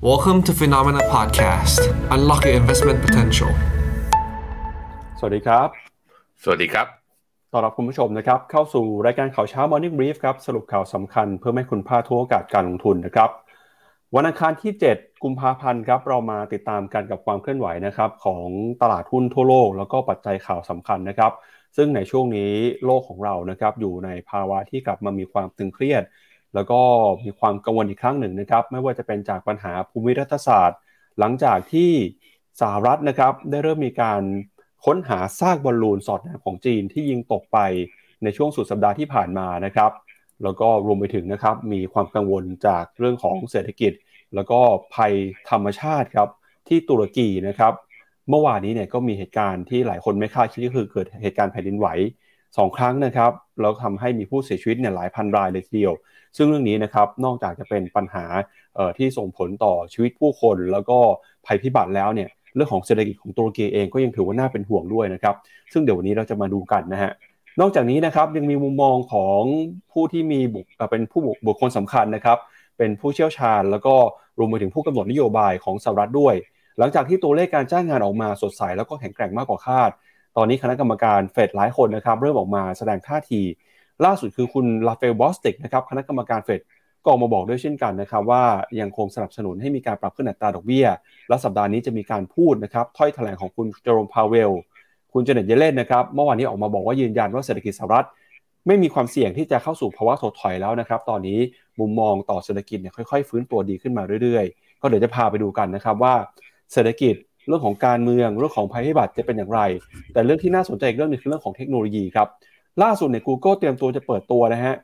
Welcome to Phenomena Podcast. Unlock your investment potential. สวัสดีครับ สวัสดีครับ ต้อนรับคุณผู้ชมนะครับ เข้าสู่รายการข่าวเช้า Morning Brief ครับ สรุปข่าวสำคัญเพื่อให้คุณพลาดทุกโอกาสการลงทุนนะครับ วันอังคารที่ 7 กุมภาพันธ์ครับ เรามาติดตามกันกับความเคลื่อนไหวนะครับของตลาดหุ้นทั่วโลก แล้วก็ปัจจัยข่าวสำคัญนะครับ ซึ่งในช่วงนี้โลกของเรานะครับอยู่ในภาวะที่กลับมามีความตึงเครียด แล้วก็มีความกังวลอีกครั้งหนึ่งนะครับ ไม่ว่าจะเป็นจากปัญหาภูมิรัฐศาสตร์ หลังจากที่สหรัฐนะครับได้เริ่มมีการค้นหาซากบอลลูนสอดแนมของจีนที่ยิงตกไปในช่วงสุดสัปดาห์ที่ผ่านมานะครับ แล้วก็รวมไปถึงนะครับมีความกังวลจากเรื่องของเศรษฐกิจ แล้วก็ภัยธรรมชาติครับที่ตุรกีนะครับ เมื่อวานนี้เนี่ยก็มีเหตุการณ์ที่หลายคนไม่คาดคิดก็คือเกิดเหตุการณ์แผ่นดินไหวสองครั้งนะครับแล้วทำให้มีผู้เสียชีวิตเนี่ยหลายพันรายเลยทีเดียว ซึ่งเรื่องนี้นะครับนอกจากจะเป็นปัญหาที่ส่งผลต่อชีวิตผู้คน แล้วก็ภัยพิบัติแล้วเนี่ยเรื่องของเศรษฐกิจของตุรกีเองก็ยังถือว่าน่าเป็นห่วงด้วยนะครับ ซึ่งเดี๋ยววันนี้เราจะมาดูกันนะฮะนอกจากนี้นะครับยังมีมุมมองของผู้ที่มีบุคเป็นผู้บุคคลสำคัญนะครับเป็นผู้เชี่ยวชาญ แล้วก็รวมไปถึงผู้กำหนดนโยบายของสหรัฐด้วย หลังจากที่ตัวเลขการจ้างงานออกมาสดใสแล้วก็แข็งแกร่งมากกว่าคาด ตอนนี้คณะกรรมการเฟดหลายคนนะครับเริ่มออกมาแสดงท่าที ล่าสุดคือคุณราฟาเอลบอสติกนะครับคณะกรรมการเฟดก็ออกมาบอกด้วยเช่นกันนะครับว่ายังคงสนับสนุนให้มีการปรับขึ้นอัตราดอกเบี้ย และสัปดาห์นี้จะมีการพูดนะครับถ้อยแถลงของคุณเจอโรมพาวเวล คุณเจเน็ตเยเลนนะครับเมื่อวานนี้ออกมาบอกว่ายืนยันว่าเศรษฐกิจสหรัฐไม่มีความเสี่ยงที่จะเข้าสู่ภาวะถดถอยแล้วนะครับตอนนี้มุมมองต่อเศรษฐกิจเนี่ยค่อยๆ ฟื้นตัวดีขึ้นมาเรื่อยๆ ก็เดี๋ยวจะพาไปดูกันนะครับว่า เศรษฐกิจเรื่องของการเมืองเรื่องของภัยพิบัติจะเป็นอย่างไร แต่เรื่องที่น่าสนใจอีกเรื่องนึงคือเรื่องของเทคโนโลยีครับ ล่าสุดเนี่ย Google เตรียมตัวจะเปิดตัวนะฮะ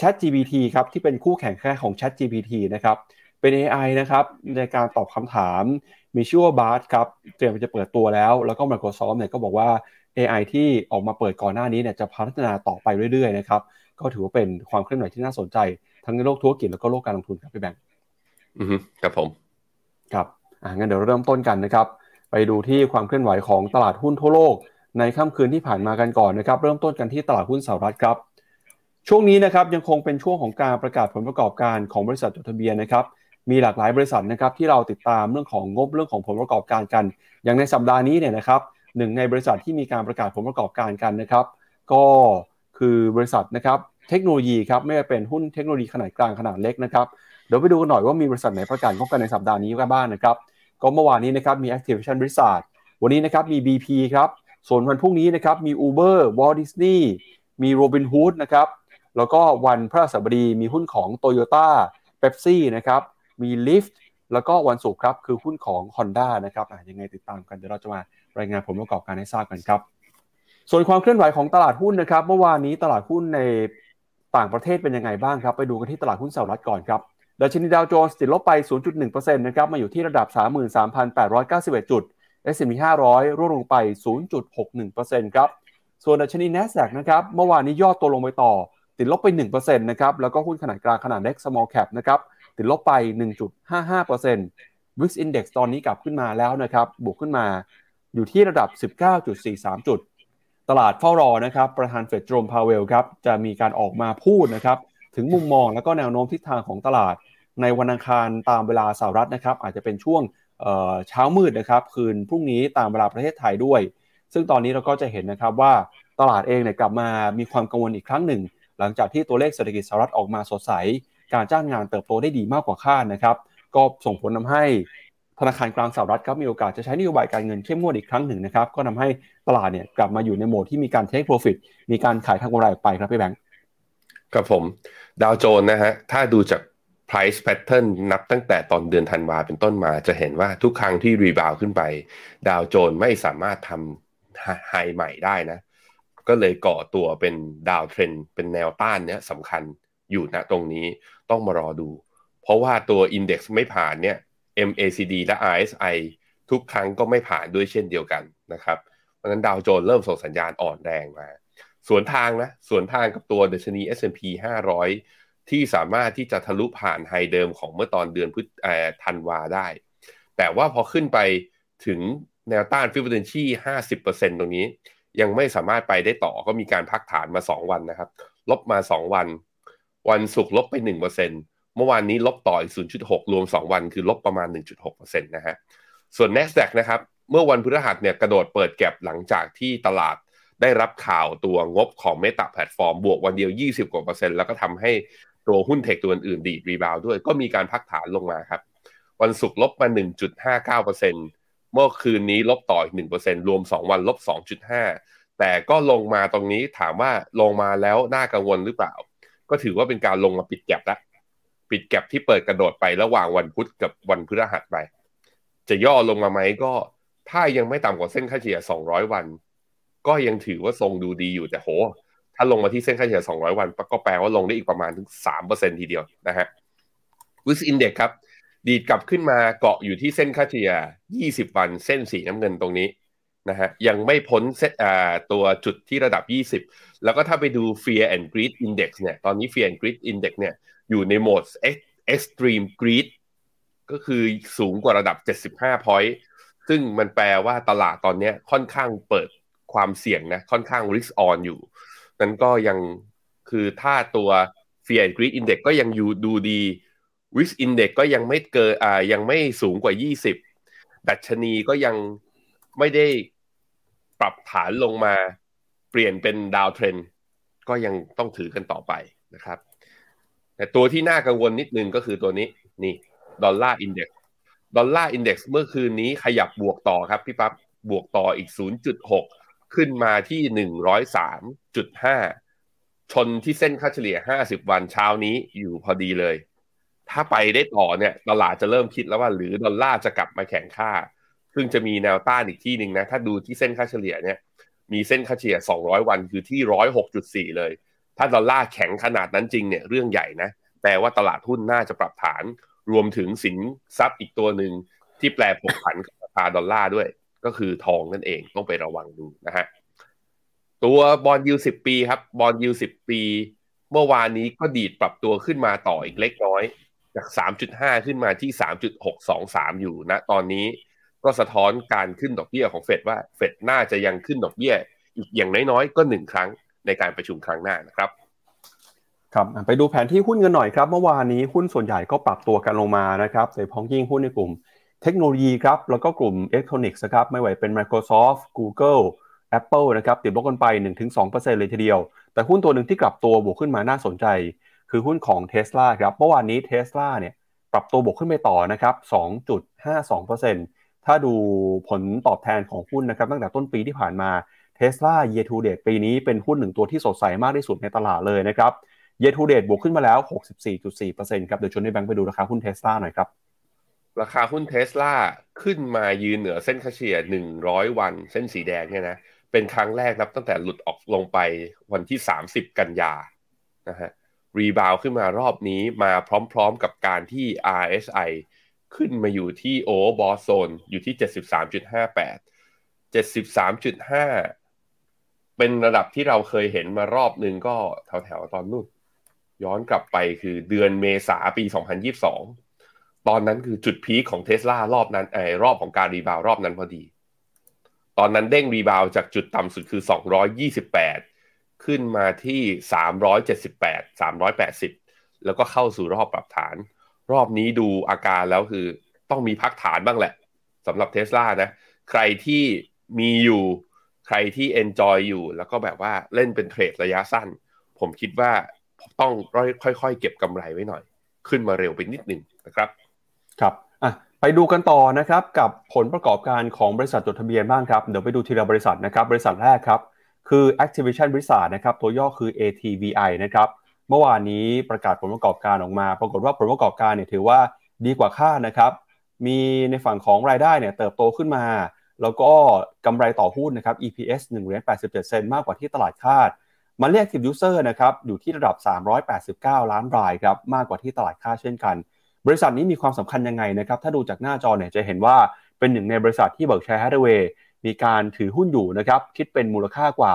Chat GPT ครับที่เป็นคู่แข่งแค่ของ Chat GPT นะครับเป็น AI นะครับในการตอบคำถามมีชื่อว่า Bard ครับเตรียมจะเปิดตัวแล้ว แล้วก็ Microsoft เนี่ยก็บอกว่า AI ที่ออกมาเปิดก่อนหน้านี้เนี่ยจะพัฒนาต่อไปเรื่อยๆนะครับก็ถือว่าเป็นความเคลื่อนไหวที่น่าสนใจ ทั้งในโลกธุรกิจแล้วก็โลกการลงทุนครับพี่แบงค์อือครับผมครับอ่างั้นเดี๋ยวเริ่มต้นกันนะครับ ไปดูที่ความเคลื่อนไหวของตลาดหุ้นทั่วโลก ในค่ำคืนที่ผ่านมากันก่อนนะครับ เริ่มต้นกันที่ตลาดหุ้นสหรัฐครับ ช่วงนี้นะครับยังคงเป็นช่วงของการประกาศผลประกอบการของบริษัทจดทะเบียนนะครับ มีหลากหลายบริษัทนะครับที่เราติดตามเรื่องของงบเรื่องของผลประกอบการกัน อย่างในสัปดาห์นี้เนี่ยนะครับหนึ่งในบริษัทที่มีการประกาศผลประกอบการกันนะครับ ก็คือบริษัทนะครับเทคโนโลยีครับไม่ว่าเป็นหุ้นเทคโนโลยีขนาดกลางขนาดเล็กนะครับเดี๋ยวไปดูกันหน่อยว่ามีบริษัทไหนประกาศงบกันในสัปดาห์นี้กันบ้างนะครับ ก็เมื่อวานนี้นะครับมี Activation b r i z a r d วันนี้นะครับมี BP ครับ ส่วนวันพรุ่งนี้นะครับมี Uber Walt Disney มี Robinhood นะครับแล้วก็วันพระสัปดีมีหุ้นของ Toyota Pepsi นะครับมี Lyft แล้วก็วันศุกร์ครับคือหุ้นของ Honda นะครับยังไงติดตามกันเดี๋ยวเราจะมารายงานผลประกอบการให้ทราบกันครับ ส่วนความเคลื่อนไหวของตลาดหุ้นนะครับเมื่อวานนี้ตลาดหุ้นในต่างประเทศเป็นยังไงบ้างครับ ไปดูกันที่ตลาดหุ้นสหรัฐก่อนครับดัชนีดาวโจนส์ติดลบไป 0.1%นะครับมาอยู่ที่ระดับ 33,891 จุด S&P 500 ร่วงลงไป 0.61%ครับ ส่วนดัชนี NASDAQ นะครับ เมื่อวานนี้ย่อตัวลงไปต่อ ติดลบไป 1%นะครับ แล้วก็หุ้นขนาดกลางขนาดเล็ก small cap นะครับ ติดลบไป 1.55% Wix Index ตอนนี้กลับขึ้นมาแล้วนะครับ บวกขึ้นมาอยู่ที่ระดับ 19.43 จุด ตลาดเฝ้ารอนะครับ ประธานเฟดโจมพาเวลครับ จะมีการออกมาพูดนะครับ ถึงมุมมองและก็แนวโน้มทิศทางของตลาด ในวันอังคารตามเวลาสหรัฐนะครับ อาจจะเป็นช่วง เช้ามืดนะครับคืนพรุ่งนี้ตามเวลาประเทศไทยด้วย ซึ่งตอนนี้เราก็จะเห็นนะครับว่าตลาดเองเนี่ยกลับมามีความกังวลอีกครั้งหนึ่ง หลังจากที่ตัวเลขเศรษฐกิจสหรัฐออกมาสดใส การจ้างงานเติบโตได้ดีมากกว่าคาดนะครับ ก็ส่งผลทำให้ธนาคารกลางสหรัฐครับมีโอกาสจะใช้นโยบายการเงินเข้มงวดอีกครั้งหนึ่งนะครับก็ทำให้ตลาดเนี่ยกลับมาอยู่ในโหมดที่มีการ take profit มีการขายทำกำไรออกไปครับพี่แบงค์ครับผมดาวโจนนะฮะถ้าดูจาก price pattern นับตั้งแต่ตอนเดือนธันวาเป็นต้นมา จะเห็นว่าทุกครั้งที่ rebound ขึ้นไป ดาวโจนไม่สามารถทำ high ใหม่ได้นะ ก็เลยก่อตัวเป็น downtrend เป็นแนวต้านเนี้ยสำคัญอยู่ณตรงนี้ต้องมารอดู เพราะว่าตัว Index ไม่ผ่านเนี่ย MACD และ RSI ทุกครั้งก็ไม่ผ่านด้วยเช่นเดียวกันนะครับ เพราะฉะนั้นดาวโจนเริ่มส่งสัญญาณอ่อนแรงมา สวนทางนะ สวนทางกับตัวดัชนี S&P 500 ที่สามารถที่จะทะลุผ่านไฮเดิมของเมื่อตอนเดือนพฤษธันวาได้ แต่ว่าพอขึ้นไปถึงแนวต้านฟิบเบอร์ชี50%ตรงนี้ ยังไม่สามารถไปได้ต่อก็มีการพักฐานมา2วันนะครับ ลบมา2วัน วันศุกร์ลบไป1%เมื่อวานนี้ลบต่ออีก0.6รวม2วันคือลบประมาณ1.6%นะฮะส่วน NASDAQ นะครับเมื่อวันพฤหัสเนี่ยกระโดดเปิด gap หลังจากที่ตลาดได้รับข่าวตัวงบของ Meta แพลตฟอร์มบวกวันเดียว 20 กว่าเปอร์เซ็นต์แล้วก็ทำให้ ตัวหุ้นเทคตัวอื่นดีด rebound้วย ก็มีการพักฐานลงมาครับ วันศุกร์ลบมา 1.59%เมื่อคืนนี้ลบต่ออีก1%รวม 2 วันลบ 2.5 แต่ก็ลงมาตรงนี้ถามว่าลงมาแล้วน่ากังวลหรือเปล่า ก็ถือว่าเป็นการลงมาปิดแก็บล้วปิดแก็บที่เปิดกระโดดไประหว่างวันพุธกับวันพฤหัสไป จะย่อลงมาไหมก็ถ้ายังไม่ต่ำกว่าเส้นค่าเฉลี่ย 200 วัน ก็ยังถือว่าทรงดูดีอยู่แต่โห ถ้าลงมาที่เส้นค่าเฉลี่ย 200 วัน ก็แปลว่าลงได้อีกประมาณถึง 3%ทีเดียวนะฮะวิสอินเด็กครับ ดีดกลับขึ้นมาเกาะอยู่ที่เส้นค่าเฉลี่ย 20 วัน เส้นสีน้ำเงินตรงนี้นะฮะยังไม่พ้นเซตตัวจุดที่ระดับ 20 แล้วก็ถ้าไปดู Fear and Greed Index เนี่ย ตอนนี้ Fear and Greed Index เนี่ย อยู่ในโหมด Extreme Greed ก็คือสูงกว่าระดับ 75 point ซึ่งมันแปลว่าตลาดตอนนี้ค่อนข้างเปิดความเสี่ยงนะ ค่อนข้าง risk on อยู่ นั้นก็ยังคือถ้าตัว Fear and Greed Index ก็ยังอยู่ดูดี Risk Index ก็ยังไม่เกินอ่ายังไม่สูงกว่า 20 ดัชนีก็ยังไม่ได้ปรับฐานลงมาเปลี่ยนเป็น downtrend ก็ยังต้องถือกันต่อไปนะครับ แต่ตัวที่น่ากังวลนิดนึงก็คือตัวนี้นี่ Dollar Index Dollar Index เมื่อคืนนี้ขยับบวกต่อครับพี่ปั๊บบวกต่ออีก 0.6 ขึ้นมาที่103.5ชนที่เส้นค่าเฉลี่ย50วันเช้านี้อยู่พอดีเลย ถ้าไปได้ต่อเนี่ยตลาดจะเริ่มคิดแล้วว่า หรือดอลลาร์จะกลับมาแข่งค่า ซึ่งจะมีแนวต้านอีกที่หนึ่งนะ ถ้าดูที่เส้นค่าเฉลี่ยเนี่ย มีเส้นค่าเฉลี่ย200วันคือที่106.4เลย ถ้าดอลลาร์แข็งขนาดนั้นจริงเนี่ยเรื่องใหญ่นะ แปลว่าตลาดหุ้นน่าจะปรับฐาน รวมถึงสินทรัพย์อีกตัวหนึ่งที่แปรผกผันกับราคาดอลลาร์ด้วย ก็คือทองนั่นเองต้องไประวังดูนะฮะตัว bond yield สิบปีครับ bond yield สิบปี เมื่อวานนี้ก็ดีดปรับตัวขึ้นมาต่ออีกเล็กน้อย จาก 3.5 ขึ้นมาที่ 3.623 อยู่นะตอนนี้ก็สะท้อนการขึ้นดอกเบี้ยของเฟดว่าเฟดน่าจะยังขึ้นดอกเบี้ยอีกอย่างน้อยๆ ก็หนึ่งครั้งในการประชุมครั้งหน้านะครับครับไปดูแผนที่หุ้นกันหน่อยครับ เมื่อวานนี้หุ้นส่วนใหญ่ก็ปรับตัวกันลงมานะครับโดยพ้องยิ่งหุ้นในกลุ่ม เทคโนโลยีครับแล้วก็กลุ่มอิเล็กทรอนิกส์นะครับไม่ไหวเป็น Microsoft Google Apple นะครับติดลบกันไป 1-2%เลยทีเดียว แต่หุ้นตัวหนึ่งที่กลับตัวบวกขึ้นมาน่าสนใจ คือหุ้นของ Tesla ครับเมื่อวานนี้ Tesla เนี่ยปรับตัวบวกขึ้นไปต่อนะครับ 2.52%ถ้าดูผลตอบแทนของหุ้นนะครับตั้งแต่ต้นปีที่ผ่านมา Tesla year to date ปีนี้เป็นหุ้นหนึ่งตัวที่สดใสมากที่สุดในตลาดเลยนะครับ year to date บวกขึ้นมาแล้ว 64.4%ครับเดี๋ยวชวนนายแบงค์ไปดูราคาหุ้น Tesla หน่อยครับ ราคาหุ้นเทสลาขึ้นมายืนเหนือเส้นค่าเฉลี่ย 100 วัน เส้นสีแดงเนี่ยนะ เป็นครั้งแรกนับตั้งแต่หลุดออกลงไปวันที่ 30 กันยานะฮะ rebound ขึ้นมารอบนี้มาพร้อมๆกับการที่ RSI ขึ้นมาอยู่ที่ overbought zone อยู่ที่ 73.58 73.5 เป็นระดับที่เราเคยเห็นมารอบหนึ่งก็แถวๆตอนนู้นย้อนกลับไปคือเดือนเมษาปี 2022 ตอนนั้นคือจุด peak ของเทสลารอบนั้นไอ้รอบของการ rebound รอบนั้นพอดี ตอนนั้นเด้ง rebound จากจุดต่ำสุดคือ 228 ขึ้นมาที่ 378 380 แล้วก็เข้าสู่รอบปรับฐาน รอบนี้ดูอาการแล้วคือต้องมีพักฐานบ้างแหละสำหรับเทสลานะ ใครที่มีอยู่ใครที่ enjoy อยู่ แล้วก็แบบว่าเล่นเป็นเทรดระยะสั้น ผมคิดว่าต้องค่อยๆ เก็บกำไรไว้หน่อย ขึ้นมาเร็วไปนิดหนึ่งนะครับ ครับอะไปดูกันต่อนะครับกับผลประกอบการของบริษัทจดทะเบียนบ้างครับเดี๋ยวไปดูทีละบริษัทนะครับบริษัทแรกครับคือ Activision Blizzard นะครับตัวย่อคือ ATVI นะครับเมื่อวานนี้ประกาศผลประกอบการออกมา ปรากฏว่าผลประกอบการเนี่ยถือว่าดีกว่าคาดนะครับมีในฝั่งของรายได้เนี่ยเติบโตขึ้นมา แล้วก็กำไรต่อหุ้นนะครับ EPS 1เหรียญ87 เซนต์มากกว่าที่ตลาดคาดมันเรียก active user นะครับอยู่ที่ระดับ 389 ล้านรายครับมากกว่าที่ตลาดคาดเช่นกัน บริษัทนี้มีความสำคัญยังไงนะครับ ถ้าดูจากหน้าจอเนี่ยจะเห็นว่าเป็นหนึ่งในบริษัทที่ Berkshire Hathaway มีการถือหุ้นอยู่นะครับ คิดเป็นมูลค่ากว่า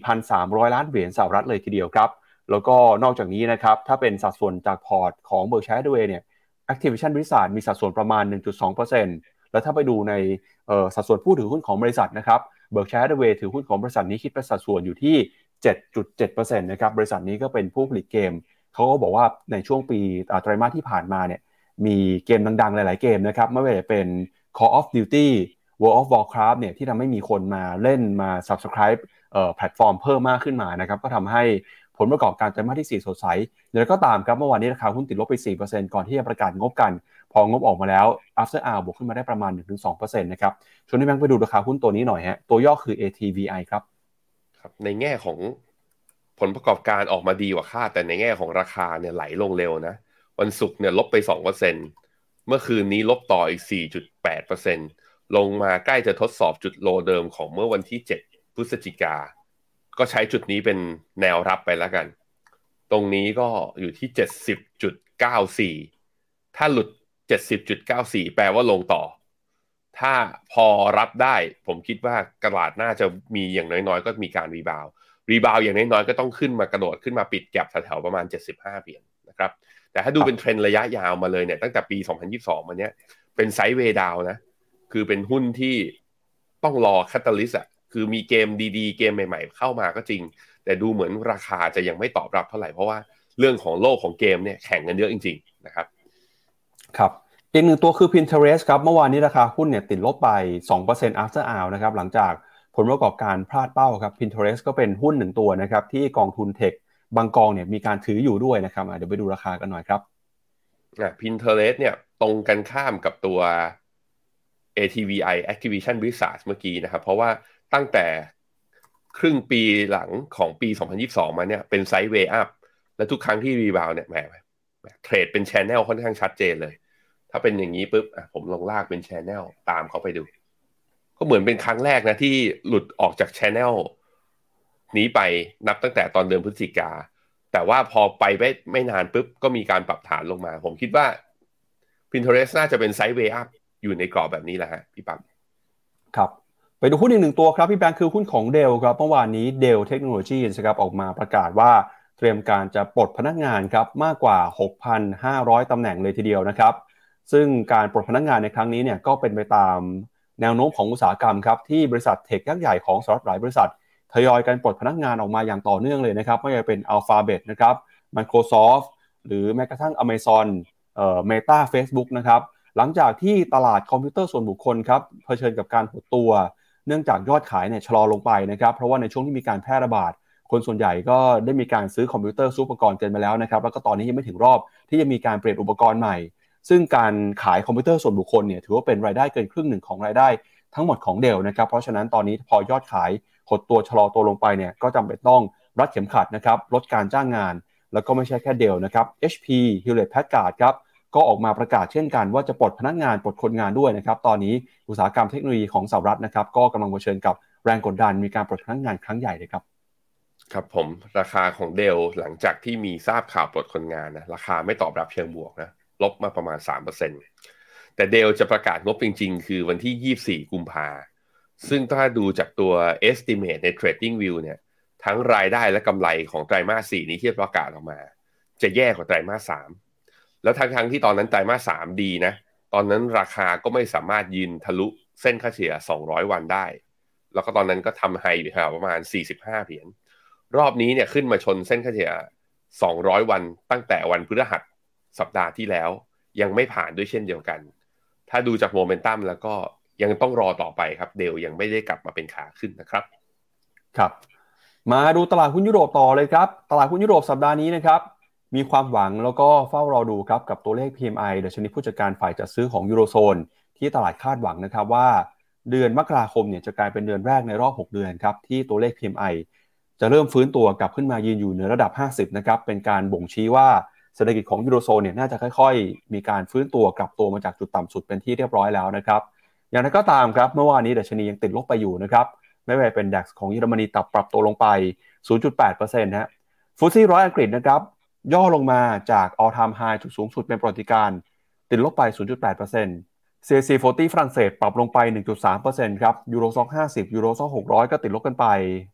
4,300 ล้านเหรียญสหรัฐเลยทีเดียวครับ แล้วก็นอกจากนี้นะครับ ถ้าเป็นสัดส่วนจากพอร์ตของ Berkshire Hathaway เนี่ย Activision Blizzard มีสัดส่วนประมาณ 1.2%แล้วถ้าไปดูในสัดส่วนผู้ถือหุ้นของบริษัทนะครับ Berkshire Hathaway ถือหุ้นของบริษัทนี้คิดเป็นสัดส่วนอยู่ที่ 7.7%นะครับ บริษัทนี้ก็เป็นผู้ผลิตเกม เขาก็บอกว่าในช่วงปีไตรมาสที่ผ่านมาเนี่ยมีเกมดังๆ หลาย ๆ เกมนะครับไม่ว่าจะเป็น Call of Duty World of Warcraft เนี่ยที่ทำให้มีคนมาเล่นมา subscribe แพลตฟอร์มเพิ่มมากขึ้นมานะครับก็ทำให้ผลประกอบการไตรมาสที่ 4 สดใสอย่างไรก็ตามครับเมื่อวานนี้ราคาหุ้นติดลบไป 4%ก่อนที่จะประกาศงบกัน พองบออกมาแล้ว after hour บวกขึ้นมาได้ประมาณ 1-2%นะครับชวนให้แบงค์ไปดูราคาหุ้นตัวนี้หน่อยฮะตัวย่อคือ ATVI ครับครับในแง่ของ ผลประกอบการออกมาดีกว่าคาดแต่ในแง่ของราคาเนี่ยไหลลงเร็วนะ วันศุกร์เนี่ยลบไป 2%เมื่อคืนนี้ลบต่ออีก 4.8%ลงมาใกล้จะทดสอบจุดโลเดิมของเมื่อวันที่ 7 พฤศจิกา ก็ใช้จุดนี้เป็นแนวรับไปแล้วกัน ตรงนี้ก็อยู่ที่ 70.94 ถ้าหลุด 70.94 แปลว่าลงต่อ ถ้าพอรับได้ผมคิดว่ากระดาษน่าจะมีอย่างน้อยๆ ก็มีการ rebound rebound อย่างน้อยๆก็ต้องขึ้นมากระโดดขึ้นมาปิด gap แถวๆประมาณ 75เหรียญนะครับแต่ถ้าดูเป็นเทรนระยะยาวมาเลยเนี่ยตั้งแต่ปี 2022 มาเนี้ยเป็นไซด์เวดาวนะ คือเป็นหุ้นที่ต้องรอคาตาลิสอะคือมีเกมดีๆ เกมใหม่ๆ เข้ามาก็จริง แต่ดูเหมือนราคาจะยังไม่ตอบรับเท่าไหร่เพราะว่าเรื่องของโลกของเกมเนี่ยแข่งกันเยอะจริง ๆ นะครับ ครับอีกหนึ่งตัวคือ Pinterest ครับ เมื่อวานนี้ราคาหุ้นเนี่ยติดลบไป 2% after hour นะครับ หลังจาก ลประกอบการพลาดเป้าครับ Pinterest ก็เป็นหุ้นหนึ่งตัวนะครับที่กองทุนเทคบางกองเนี่ยมีการถืออยู่ด้วยนะครับเดี๋ยวไปดูราคากันหน่อยครับอ่า Pinterest เนี่ยตรงกันข้ามกับตัว ATVI Activision Blizzard เมื่อกี้นะครับ เพราะว่าตั้งแต่ครึ่งปีหลังของปี 2022 มาเนี่ยเป็น sideway up และทุกครั้งที่ rebound เนี่ยแหมเทรดเป็น channel ค่อนข้างชัดเจนเลย ถ้าเป็นอย่างนี้ปุ๊บผมลองลากเป็น channel ตามเขาไปดู ก็เหมือนเป็นครั้งแรกนะที่หลุดออกจาก channel นี้ไปนับตั้งแต่ตอนเดือนพฤศจิกา แต่ว่าพอไปไม่ไม่นานปุ๊บ ก็มีการปรับฐานลงมา ผมคิดว่า Pinterest น่าจะเป็นไซด์เวย์อัพอยู่ในกรอบแบบนี้แหละฮะพี่ปั๊มครับไปดูหุ้นอีกหนึ่งตัวครับพี่แบงค์คือหุ้นของเดลครับเมื่อวานนี้เดลเทคโนโลยีนะครับออกมาประกาศว่าเตรียมการจะปลดพนักงานครับมากกว่า 6,500 ตำแหน่งเลยทีเดียวนะครับ ซึ่งการปลดพนักงานในครั้งนี้เนี่ยก็เป็นไปตาม แนวโน้มของอุตสาหกรรมครับที่บริษัทเทคยักษ์ใหญ่ของสหรัฐหลายบริษัททยอยกันปลดพนักงานออกมาอย่างต่อเนื่องเลยนะครับไม่ว่าจะเป็น Alphabet นะครับ Microsoft หรือแม้กระทั่ง Amazon เอ่อ Meta Facebook นะครับหลังจากที่ตลาดคอมพิวเตอร์ส่วนบุคคลครับเผชิญกับการหดตัว เนื่องจากยอดขายเนี่ยชะลอลงไปนะครับเพราะว่าในช่วงที่มีการแพร่ระบาด คนส่วนใหญ่ก็ได้มีการซื้อคอมพิวเตอร์ซื้ออุปกรณ์กันมาแล้วนะครับแล้วก็ตอนนี้ยังไม่ถึงรอบที่จะมีการเปลี่ยนอุปกรณ์ใหม่ ซึ่งการขายคอมพิวเตอร์ส่วนบุคคลเนี่ยถือว่าเป็นรายได้เกินครึ่งหนึ่งของรายได้ทั้งหมดของเดลนะครับ เพราะฉะนั้นตอนนี้พอยอดขายหดตัวชะลอตัวลงไปเนี่ยก็จำเป็นต้องรัดเข็มขัดนะครับลดการจ้างงาน แล้วก็ไม่ใช่แค่เดลนะครับ HP Hewlett Packard ครับก็ออกมาประกาศเช่นกันว่าจะปลดพนักงานปลดคนงานด้วยนะครับ ตอนนี้อุตสาหกรรมเทคโนโลยีของสหรัฐนะครับ ก็กำลังเผชิญกับแรงกดดันมีการปลดพนักงานครั้งใหญ่เลยครับ ครับผมราคาของเดลหลังจากที่มีทราบข่าวปลดคนงานนะราคาไม่ตอบรับเชิงบวกนะ ลบมาประมาณ 3%แต่เดลจะประกาศงบจริง ๆ คือวันที่ 24 กุมภาซึ่งถ้าดูจากตัว estimate ใน trading view เนี่ย ทั้งรายได้และกำไรของไตรมาส 4 นี้ที่ประกาศออกมา จะแย่กว่าไตรมาส 3 แล้วทั้งๆที่ตอนนั้นไตรมาส 3 ดีนะ ตอนนั้นราคาก็ไม่สามารถยืนทะลุเส้นค่าเฉลี่ย 200 วันได้ แล้วก็ตอนนั้นก็ทำไฮอยู่แถวประมาณ 45 เหรียญ รอบนี้เนี่ยขึ้นมาชนเส้นค่าเฉลี่ย 200 วันตั้งแต่วันพฤหัส สัปดาห์ที่แล้ว ยังไม่ผ่านด้วยเช่นเดียวกัน ถ้าดูจากโมเมนตัมแล้วก็ยังต้องรอต่อไปครับ เดลยังไม่ได้กลับมาเป็นขาขึ้นนะครับ ครับ มาดูตลาดหุ้นยุโรปต่อเลยครับ ตลาดหุ้นยุโรปสัปดาห์นี้นะครับมีความหวังแล้วก็เฝ้ารอดูครับกับตัวเลข PMI ดัชนีผู้จัดการฝ่ายจัดซื้อของยูโรโซน ที่ตลาดคาดหวังนะครับว่า เดือนมกราคมเนี่ยจะกลายเป็นเดือนแรกในรอบ 6 เดือนครับที่ตัวเลข PMI จะเริ่มฟื้นตัวกลับขึ้นมายืนอยู่เหนือระดับ 50 นะครับ เป็นการบ่งชี้ว่า ศรษฐกิจของยูโรโซนเนี่ยน่าจะค่อยๆ มีการฟื้นตัวกลับตัวมาจากจุดต่ำสุดเป็นที่เรียบร้อยแล้วนะครับอย่างไรก็ตามครับเมื่อวานนี้ดัชนียังติดลบไปอยู่นะครับไม่ว่าเป็นดัคของเยอรมนีตับปรับตัวลงไป 0.8%นะฮะฟุตซี่ร้อยอังกฤษนะครับย่อลงมาจาก all time high จุดสูงสุดเป็นประวัติการติดลบไป 0.8% CAC 40ฝรั่งเศสปรับลงไป 1.3%ครับยูโรซอง50 ยูโรซอง600 ก็ติดลบกันไป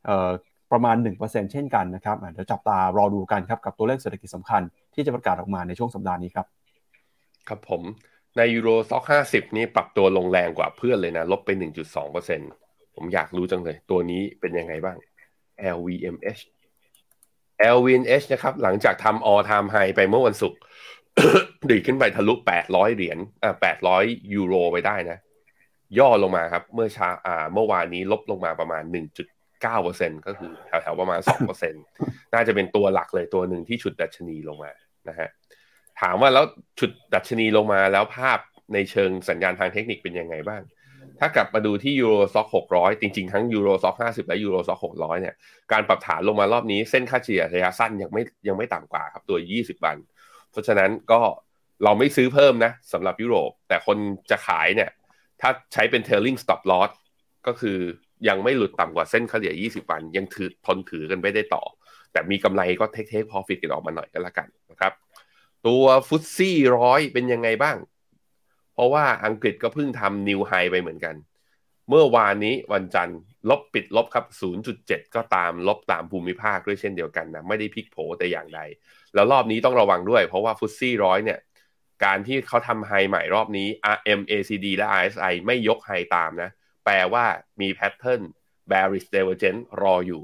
เอ่อ ประมาณ 1%เช่นกันนะครับเดี๋ยวจับตารอดูกันครับกับตัวเลขเศรษฐกิจสำคัญที่จะประกาศออกมาในช่วงสัปดาห์นี้ครับครับผมในยูโรซ็อกห้าสิบนี้ปรับตัวลงแรงกว่าเพื่อนเลยนะ ลบไป 1.2%ผมอยากรู้จังเลย ตัวนี้เป็นยังไงบ้าง LVMH LVNH นะครับ หลังจากทำ all time high ไปเมื่อวันศุกร์ดีขึ้นไปทะลุ 800 เหรียญอ่า800 ยูโรไปได้นะ ย่อลงมาครับ เมื่อช้าอ่า เมื่อวานนี้ลบลงมาประมาณ 1.9%ก็คือแถวๆประมาณ 2%น่าจะเป็นตัวหลักเลยตัวหนึ่งที่ฉุดดัชนีลงมานะฮะถามว่าแล้วฉุดดัชนีลงมาแล้วภาพในเชิงสัญญาณทางเทคนิคเป็นยังไงบ้าง ถ้ากลับมาดูที่ Euro Stoxx 600 จริง ๆ ทั้ง Euro Stoxx 50 และ Euro Stoxx 600 เนี่ย การปรับฐานลงมารอบนี้เส้นค่าเฉลี่ยระยะสั้นยังไม่ยังไม่ต่ำกว่าครับตัว 20 วัน เพราะฉะนั้นก็เราไม่ซื้อเพิ่มนะสำหรับยุโรป แต่คนจะขายเนี่ย ถ้าใช้เป็น trailing stop loss ก็คือ ยังไม่หลุดต่ำกว่าเส้นเฉลี่ย 20 วัน ยังถือทนถือกันไม่ได้ต่อ แต่มีกำไรก็เทคเทคพอฟิตกันออกมาหน่อยก็แล้วกันนะครับ ตัวฟุตซี่ร้อยเป็นยังไงบ้าง เพราะว่าอังกฤษก็เพิ่งทำนิวไฮไปเหมือนกัน เมื่อวานนี้วันจันทร์ลบปิดลบครับ 0.7 ก็ตามลบตามภูมิภาคด้วยเช่นเดียวกันนะ ไม่ได้พลิกโผแต่อย่างใด แล้วรอบนี้ต้องระวังด้วย เพราะว่าฟุตซี่ร้อยเนี่ยการที่เขาทำไฮใหม่รอบนี้ RM ACD และ RSI ไม่ยกไฮตามนะ แปลว่ามีแพทเทิร์น bearish divergence รออยู่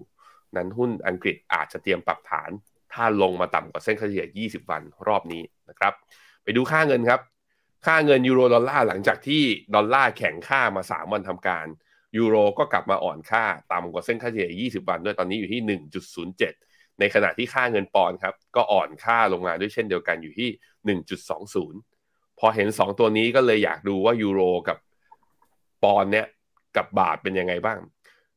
นั้นหุ้นอังกฤษอาจจะเตรียมปรับฐาน ถ้าลงมาต่ำกว่าเส้นเฉลี่ย 20 วันรอบนี้นะครับ ไปดูค่าเงินครับ ค่าเงินยูโรดอลลาร์หลังจากที่ดอลลาร์แข็งค่ามา 3 วันทำการยูโรก็กลับมาอ่อนค่า ต่ำกว่าเส้นค่าเฉลี่ย 20 วันด้วยตอนนี้อยู่ที่ 1.07 ในขณะที่ค่าเงินปอนด์ครับ ก็อ่อนค่าลงมาด้วยเช่นเดียวกันอยู่ที่ 1.20 พอเห็น 2 ตัวนี้ก็เลยอยากดูว่ายูโรกับปอนด์เนี่ย กับบาทเป็นยังไงบ้าง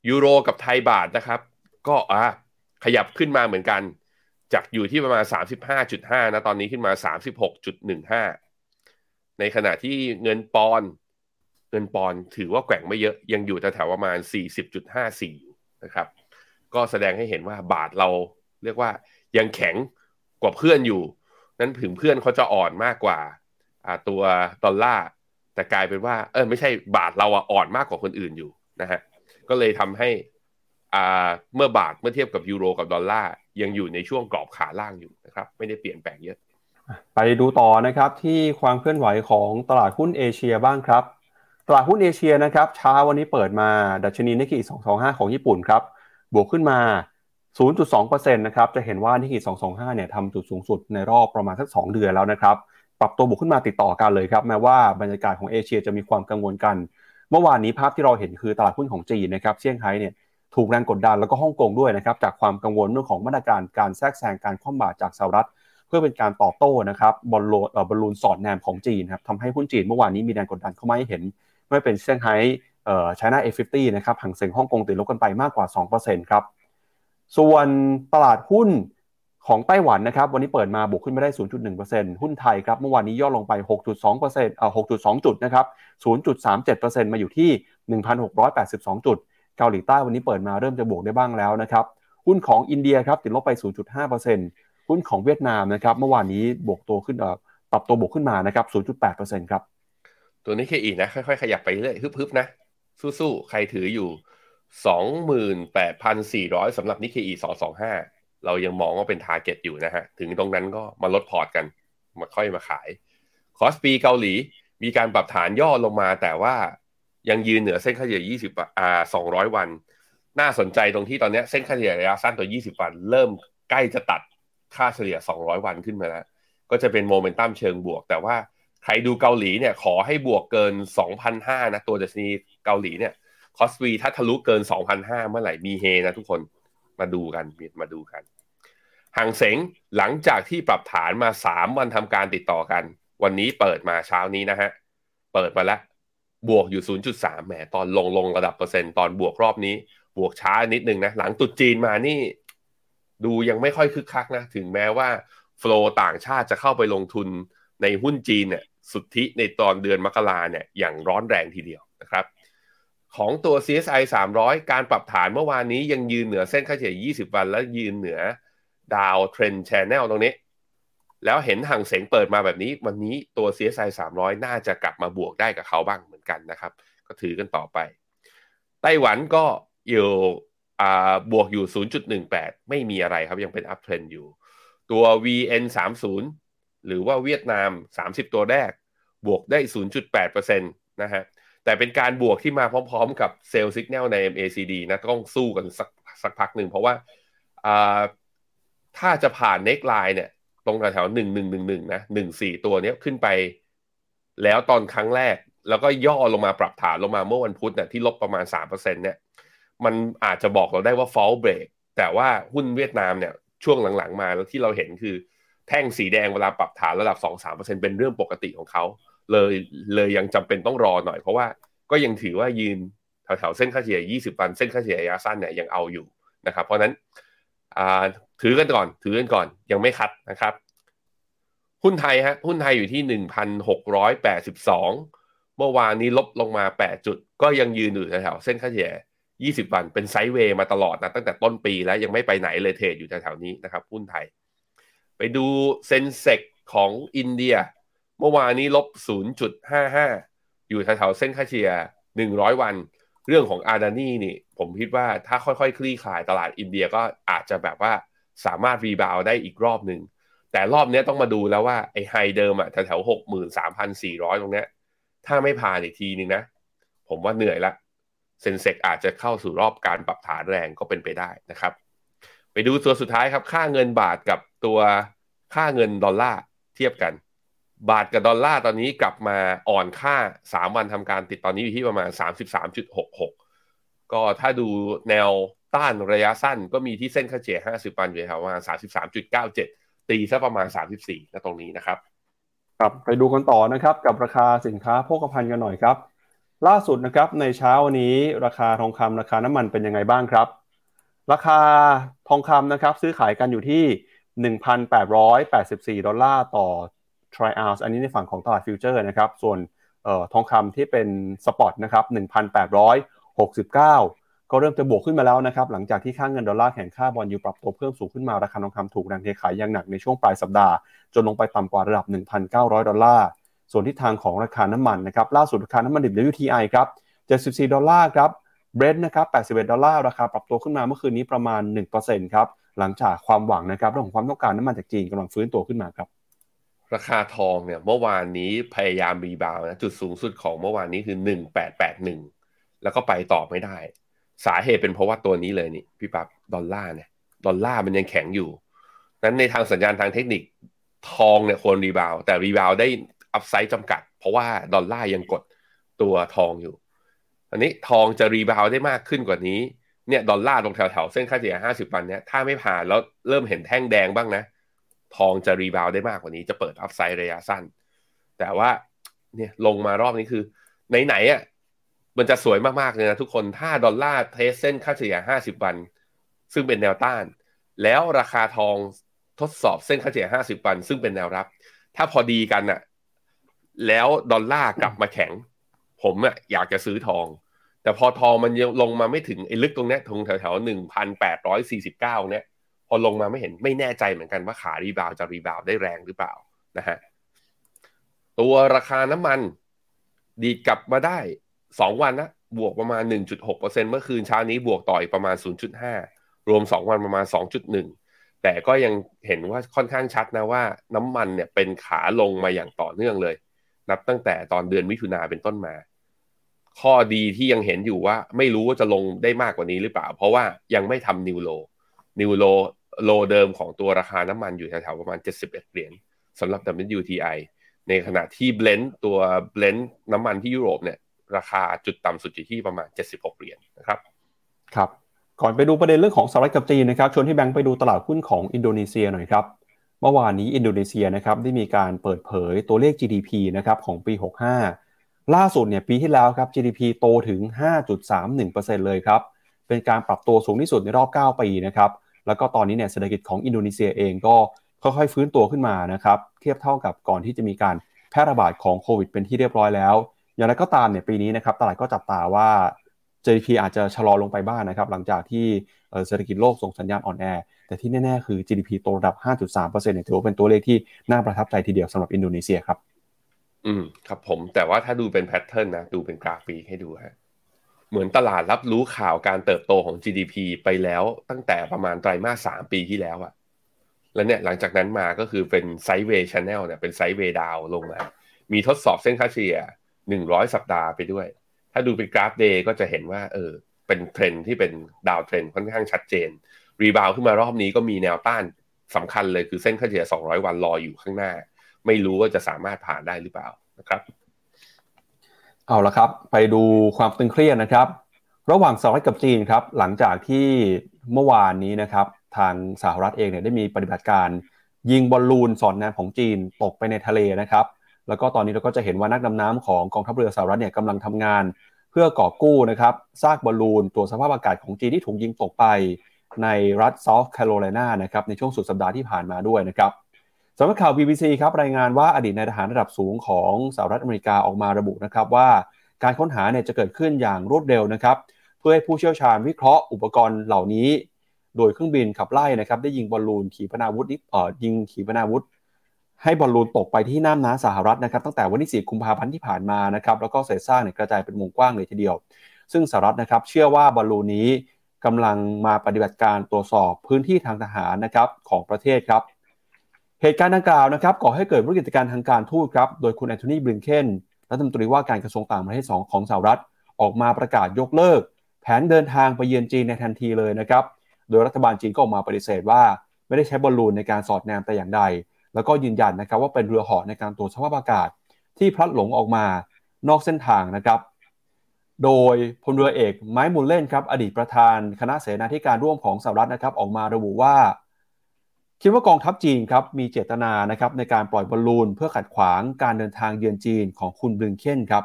ยูโรกับไทยบาทนะครับ ก็อะขยับขึ้นมาเหมือนกัน จากอยู่ที่ประมาณ 35.5 นะ ตอนนี้ขึ้นมา 36.15 ในขณะที่เงินปอนเงินปอนถือว่าแกว่งไม่เยอะยังอยู่แถวๆประมาณ 40.54นะครับ ก็แสดงให้เห็นว่าบาทเราเรียกว่ายังแข็งกว่าเพื่อนอยู่ นั้นถึงเพื่อนเขาจะอ่อนมากกว่าตัวดอลลาร์ แต่กลายเป็นว่าเออไม่ใช่บาทเราอ่อนมากกว่าคนอื่นอยู่นะฮะก็เลยทำให้เมื่อบาทเมื่อเทียบกับยูโรกับดอลลาร์ยังอยู่ในช่วงกรอบขาล่างอยู่นะครับไม่ได้เปลี่ยนแปลงเยอะไปดูต่อนะครับที่ความเคลื่อนไหวของตลาดหุ้นเอเชียบ้างครับ ตลาดหุ้นเอเชียนะครับเช้าวันนี้เปิดมาดัชนีนิกเกิ225 ของญี่ปุ่นครับบวกขึ้นมา 0.2%นะครับจะเห็นว่านิกเกิ225 เนี่ยทำจุดสูงสุดในรอบประมาณสัก 2 เดือนแล้วนะครับ ปรับตัวบวกขึ้นมาติดต่อกันเลยครับแม้ว่าบรรยากาศของเอเชียจะมีความกังวลกัน เมื่อวานนี้ภาพที่เราเห็นคือตลาดหุ้นของจีนนะครับเซี่ยงไฮ้เนี่ยถูกแรงกดดันแล้วก็ฮ่องกงด้วยนะครับจากความกังวลเรื่องของมาตรการการแทรกแซงการคว่ำบาตรจากสหรัฐ เพื่อเป็นการตอบโต้นะครับบอลลูนบอลลูนสอดแนมของจีนครับทำให้หุ้นจีนเมื่อวานนี้มีแรงกดดันเข้ามาให้เห็น ไม่เป็นเซี่ยงไฮ้เอ่อ China A50นะครับฮั่งเส็งฮ่องกงติดลบกันไปมากกว่า2%ครับส่วนตลาดหุ้น ของไต้หวันนะครับวันนี้เปิดมาบวกขึ้นมาได้ 0.1%หุ้นไทยครับเมื่อวานนี้ย่อลงไป 6.2%เอ่อ6.2 จุดนะครับ 0.37%มาอยู่ที่ 1,682 จุด เกาหลีใต้วันนี้เปิดมาเริ่มจะบวกได้บ้างแล้วนะครับหุ้นของอินเดียครับติดลบไป 0.5%หุ้นของเวียดนามนะครับเมื่อวานนี้บวกตัวขึ้นอ่าปรับตัวบวกขึ้นมานะครับ 0.8%ครับตัวนี้เคอีนะค่อยๆขยับไปเรื่อยฮึบๆนะสู้ๆใครถืออยู่ 28,400สำหรับนิเคอี225 เรายังมองว่าเป็น target อยู่นะฮะ ถึงตรงนั้นก็มาลดพอร์ตกัน มาค่อยมาขาย คอสปีเกาหลี มีการปรับฐานย่อลงมา แต่ว่ายังยืนเหนือเส้นค่าเฉลี่ย 20 อ่า 200 วัน น่าสนใจตรงที่ตอนนี้เส้นค่าเฉลี่ยระยะสั้นตัว 20 วัน เริ่มใกล้จะตัดค่าเฉลี่ย 200 วันขึ้นมาแล้ว ก็จะเป็นโมเมนตัมเชิงบวก แต่ว่าใครดูเกาหลีเนี่ยขอให้บวกเกิน 2,500นะตัวดัชนีเกาหลีเนี่ยคอสปีถ้าทะลุเกิน 2,500 เมื่อไหร่มีเฮนะทุกคนมาดูกันมาดูกัน หางเสงหลังจากที่ปรับฐานมา 3 วันทำการติดต่อกัน วันนี้เปิดมาเช้านี้นะฮะ เปิดมาแล้ว บวกอยู่ 0.3แหมตอนลงลงระดับเปอร์เซ็นต์ตอนบวกรอบนี้ บวกช้านิดนึงนะ หลังตุดจีนมานี่ ดูยังไม่ค่อยคึกคักนะ ถึงแม้ว่าโฟลต่างชาติจะเข้าไปลงทุนในหุ้นจีนเนี่ยสุทธิในตอนเดือนมกราเนี่ยอย่างร้อนแรงทีเดียวนะครับของตัว CSI 300 การปรับฐานเมื่อวานนี้ยังยืนเหนือเส้นค่าเฉลี่ย 20 วัน และยืนเหนือ downtrend channel ตรงนี้ แล้วเห็นฮั่งเส็งเปิดมาแบบนี้ วันนี้ตัว CSI 300 น่าจะกลับมาบวกได้กับเขาบ้างเหมือนกันนะครับ ก็ถือกันต่อไป ไต้หวันก็อยู่บวกอยู่ 0.18 ไม่มีอะไรครับยังเป็น uptrend อยู่ ตัว VN 30 หรือว่าเวียดนาม 30 ตัวแรก บวกได้ 0.8%นะฮะแต่เป็นการบวกที่มาพร้อมๆ กับเซลล์สัญญาณใน MACD นะต้องสู้กันสักสักพักหนึ่งเพราะว่า ถ้าจะผ่านเน็กไลน์เนี่ย ตรงแถวหนึ่งหนึ่งหนึ่งหนึ่งนะหนึ่งสี่ตัวเนี้ยขึ้นไป แล้วตอนครั้งแรก แล้วก็ย่อลงมาปรับฐานลงมาเมื่อวันพุธเนี่ยที่ลบประมาณสามเปอร์เซ็นเนี่ยมันอาจจะบอกเราได้ว่า fall break แต่ว่าหุ้นเวียดนามเนี่ยช่วงหลังๆมาแล้วที่เราเห็นคือแท่งสีแดงเวลาปรับฐานระดับ 2-3%เป็นเรื่องปกติของเขา เลยเลยยังจำเป็นต้องรอหน่อยเพราะว่าก็ยังถือว่ายืนแถวๆเส้นค่าเฉลี่ย 20 วัน เส้นค่าเฉลี่ยระยะสั้นเนี่ยยังเอาอยู่นะครับ เพราะนั้น ถือกันก่อน ถือกันก่อน ยังไม่คัดนะครับ หุ้นไทยฮะ หุ้นไทยอยู่ที่ 1,682 เมื่อวานนี้ลบลงมา 8 จุด ก็ยังยืนอยู่แถวๆเส้นค่าเฉลี่ย20 วัน เป็นไซด์เวย์มาตลอดนะ ตั้งแต่ต้นปีแล้วยังไม่ไปไหนเลยเทรดอยู่แถวๆนี้นะครับ หุ้นไทย ไปดู Sensex ของอินเดีย เมื่อวานนี้ลบ 0.55 อยู่แถวๆเส้นค่าเฉลี่ย100 วัน เรื่องของอาดานี่นี่ผมคิดว่าถ้าค่อยๆ คลี่คลายตลาดอินเดียก็อาจจะแบบว่าสามารถ rebound ได้อีกรอบหนึ่งแต่รอบนี้ต้องมาดูแล้วว่าไอ้ high เดิมอะแถวๆหกหมื่นสามพันสี่ร้อยตรงเนี้ยถ้าไม่ผ่านอีกทีนึงนะ ผมว่าเหนื่อยละ Sensex อาจจะเข้าสู่รอบการปรับฐานแรงก็เป็นไปได้นะครับ ไปดูตัวสุดท้ายครับ ค่าเงินบาทกับตัวค่าเงินดอลลาร์เทียบกัน บาทกับดอลลาร์ตอนนี้กลับมาอ่อนค่า 3 วันทำการติดตอนนี้อยู่ที่ประมาณ 33.66 ก็ถ้าดูแนวต้านระยะสั้นก็มีที่เส้นค่าเฉลี่ย 50 วันอยู่แถวประมาณ 33.97 ตีซะประมาณ 34นะตรงนี้นะครับครับไปดูกันต่อนะครับกับราคาสินค้าโภคภัณฑ์กันหน่อยครับ ล่าสุดนะครับในเช้าวันนี้ราคาทองคำราคาน้ำมันเป็นยังไงบ้างครับ ราคาทองคำนะครับซื้อขายกันอยู่ที่ 1,884 ดอลลาร์ต่อ troy ounce อันนี้ในฝั่งของตลาดฟิวเจอร์นะครับ ส่วนทองคำที่เป็น spot นะครับ1,869 ก็เริ่มจะบวกขึ้นมาแล้วนะครับ หลังจากที่ค่าเงินดอลลาร์แข็งค่า bond yield ปรับตัวเพิ่มสูงขึ้นมาราคาทองคำถูกดันเทขายอย่างหนักในช่วงปลายสัปดาห์จนลงไปต่ำกว่าระดับ 1,900 ดอลลาร์ ส่วนทิศทางของราคาน้ำมันนะครับล่าสุดราคาน้ำมันดิบ WTI ครับ74 ดอลลาร์ครับเบรดนะครับ81 ดอลลาร์ ราคาปรับตัวขึ้นมาเมื่อคืนนี้ประมาณ 1%ครับ หลังจากความหวังนะครับเรื่องของความต้องการน้ำมันจากจีนกำลังฟื้นตัวขึ้นมาครับ ราคาทองเนี่ยเมื่อวานนี้พยายามรีบาวนะจุดสูงสุดของเมื่อวานนี้คือ1881แปดแปดหนึ่งแล้วก็ไปต่อไม่ได้ สาเหตุเป็นเพราะว่าตัวนี้เลยนี่พี่ปั๊บดอลลาร์เนี่ยดอลลาร์มันยังแข็งอยู่ นั้นในทางสัญญาณทางเทคนิคทองเนี่ยควร rebound แต่ rebound ได้ upside จำกัด เพราะว่าดอลลาร์ยังกดตัวทองอยู่ อันนี้ทองจะ rebound ได้มากขึ้นกว่านี้เนี่ยดอลลาร์ลงแถวๆเส้นค่าเฉลี่ย50 วันเนี่ยถ้าไม่ผ่านแล้วเริ่มเห็นแท่งแดงบ้างนะ ทองจะ rebound ได้มากกว่านี้จะเปิด upside ระยะสั้น แต่ว่าเนี่ยลงมารอบนี้คือไหนๆอะมันจะสวยมากๆเลยนะทุกคนถ้าดอลลาร์ test เส้นค่าเฉลี่ย 50 วัน ซึ่งเป็นแนวต้าน แล้วราคาทองทดสอบเส้นค่าเฉลี่ย 50 วัน ซึ่งเป็นแนวรับ ถ้าพอดีกันอะแล้วดอลลาร์กลับมาแข็ง ผมอะอยากจะซื้อทอง แต่พอทองมันยังลงมาไม่ถึงไอ้ลึกตรงนี้ตรงแถวๆหนึ่งพันแปดร้อยสี่สิบเก้าเนี่ย พอลงมาไม่เห็นไม่แน่ใจเหมือนกันว่าขารีบาวจะรีบาวได้แรงหรือเปล่านะฮะตัวราคาน้ำมัน ดีกลับมาได้สองวันนะบวกประมาณ 1.6%เมื่อคืนเช้านี้บวกต่ออีกประมาณ 0.5 รวม 2 วันประมาณ 2.1 แต่ก็ยังเห็นว่าค่อนข้างชัดนะว่าน้ำมันเนี่ยเป็นขาลงมาอย่างต่อเนื่องเลย นับตั้งแต่ตอนเดือนมิถุนาเป็นต้นมา ข้อดีที่ยังเห็นอยู่ว่าไม่รู้ว่าจะลงได้มากกว่านี้หรือเปล่า เพราะว่ายังไม่ทำนิวโล นิวโลโลเดิมของตัวราคาน้ำมันอยู่แถวๆประมาณ 71 เหรียญสำหรับ WTI ในขณะที่เบลนด์ตัวเบลนด์น้ำมันที่ยุโรปเนี่ยราคาจุดต่ำสุดอยู่ที่ประมาณ 76 เหรียญนะครับครับ ก่อนไปดูประเด็นเรื่องของสหรัฐกับจีนนะครับชวนที่แบงค์ไปดูตลาดหุ้นของอินโดนีเซียหน่อยครับเมื่อวานนี้อินโดนีเซียนะครับได้มีการเปิดเผยตัวเลข GDP นะครับของปี 65 ล่าสุดเนี่ยปีที่แล้วครับ GDP โตถึง 5.31%เลยครับเป็นการปรับตัวสูงที่สุดในรอบ 9 ปีนะครับ แล้วก็ตอนนี้เนี่ยเศรษฐกิจของอินโดนีเซียเองก็ค่อยๆฟื้นตัวขึ้นมานะครับเทียบเท่ากับก่อนที่จะมีการแพร่ระบาดของโควิดเป็นที่เรียบร้อยแล้ว อย่างไรก็ตามเนี่ยปีนี้นะครับตลาดก็จับตาว่า GDP อาจจะชะลอลงไปบ้างนนะครับ หลังจากที่เศรษฐกิจโลกส่งสัญญาณอ่อนแอ แต่ที่แน่ๆ คือ GDP โตระดับ 5.3%เนี่ยถือว่าเป็นตัวเลขที่น่าประทับใจทีเดียวสำหรับอินโดนีเซียครับ อืม ครับผม แต่ว่าถ้าดูเป็นแพทเทิร์นนะ ดูเป็นกราฟปีให้ดูฮะ เหมือนตลาดรับรู้ข่าวการเติบโตของ GDP ไปแล้วตั้งแต่ประมาณไตรมาสสามปีที่แล้วอะแล้วเนี่ยหลังจากนั้นมาก็คือเป็น sideway channel เนี่ยเป็น sideway down ลงมามีทดสอบเส้นค่าเฉลี่ยหนึ่งร้อยสัปดาห์ไปด้วย ถ้าดูเป็นกราฟ day ก็จะเห็นว่าเออเป็นเทรนที่เป็น downtrend ค่อนข้างชัดเจน rebound ขึ้นมารอบนี้ก็มีแนวต้านสำคัญเลยคือเส้นค่าเฉลี่ย200 วันรออยู่ข้างหน้า ไม่รู้ว่าจะสามารถผ่านได้หรือเปล่านะครับ เอาละครับ ไปดูความตึงเครียดนะครับ ระหว่างสหรัฐกับจีนครับ หลังจากที่เมื่อวานนี้นะครับ ทางสหรัฐเองเนี่ยได้มีปฏิบัติการ ยิงบอลลูนสอดแนมของจีนตกไปในทะเลนะครับ แล้วก็ตอนนี้เราก็จะเห็นว่านักดำน้ำของกองทัพเรือสหรัฐเนี่ยกำลังทำงาน เพื่อกอบกู้นะครับซากบอลลูนตัวสภาพอากาศของจีนที่ถูกยิงตกไป ในรัฐเซาท์แคโรไลนานะครับในช่วงสุดสัปดาห์ที่ผ่านมาด้วยนะครับ สำนักข่าว BBC ครับรายงานว่าอดีตนายทหารระดับสูงของสหรัฐอเมริกาออกมาระบุนะครับว่าการค้นหาเนี่ยจะเกิดขึ้นอย่างรวดเร็วนะครับ เพื่อให้ผู้เชี่ยวชาญวิเคราะห์อุปกรณ์เหล่านี้ โดยเครื่องบินขับไล่นะครับ ได้ยิงบอลลูนขีปนาวุธเอ่อยิงขีปนาวุธ ให้บอลลูนตกไปที่น่านน้ำสหรัฐนะครับ ตั้งแต่วันที่4กุมภาพันธ์ที่ผ่านมานะครับแล้วก็เศษซากเนี่ยกระจายเป็นวงกว้างเลยทีเดียว ซึ่งสหรัฐนะครับเชื่อว่าบอลลูนนี้กำลังมาปฏิบัติการตรวจสอบพื้นที่ทางทหารนะครับของประเทศครับ เหตุการณ์ดังกล่าวนะครับก่อให้เกิดวิกฤตการทางการทูตครับโดยคุณแอนโทนีบลิงเคนรัฐมนตรีว่าการกระทรวงต่างประเทศของสหรัฐ ออกมาประกาศยกเลิก แผนเดินทางไปเยือนจีนในทันทีเลยนะครับโดยรัฐบาลจีนก็ออกมาปฏิเสธว่า ไม่ได้ใช้บอลลูนในการสอดแนมแต่อย่างใด แล้วก็ยืนยันนะครับว่าเป็นเรือเหาะในการตรวจสภาพอากาศ ที่พลัดหลงออกมานอกเส้นทางนะครับ โดยพลเรือเอกไม้มุลเล่นครับอดีตประธาน คณะเสนาธิการร่วมของสหรัฐนะครับออกมาระบุว่า คิดว่ากองทัพจีนครับมีเจตนานะครับในการปล่อยบอลลูนเพื่อขัดขวางการเดินทางเยือนจีนของคุณบริงเคนครับ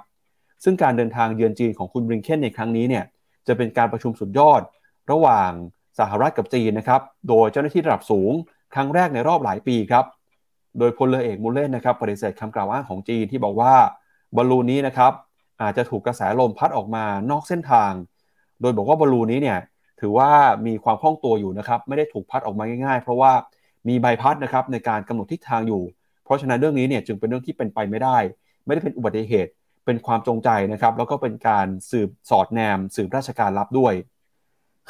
ซึ่งการเดินทางเยือนจีนของคุณบริงเคนในครั้งนี้เนี่ยจะเป็นการประชุมสุดยอดระหว่างสหรัฐกับจีนนะครับโดยเจ้าหน้าที่ระดับสูง ครั้งแรกในรอบหลายปีครับโดยพลเรือเอกมูลเล่นนะครับปฏิเสธคำกล่าวอ้างของจีนที่บอกว่าบอลลูนนี้นะครับอาจจะถูกกระแสลมพัดออกมานอกเส้นทาง โดยบอกว่าบอลลูนนี้เนี่ยถือว่ามีความคล่องตัวอยู่นะครับไม่ได้ถูกพัดออกมาง่ายๆ เพราะว่า มีใบพัดนะครับในการกำหนดทิศทางอยู่ เพราะฉะนั้นเรื่องนี้เนี่ยจึงเป็นเรื่องที่เป็นไปไม่ได้ ไม่ได้เป็นอุบัติเหตุ เป็นความจงใจนะครับแล้วก็เป็นการสืบสอดแนมสืบราชการลับด้วย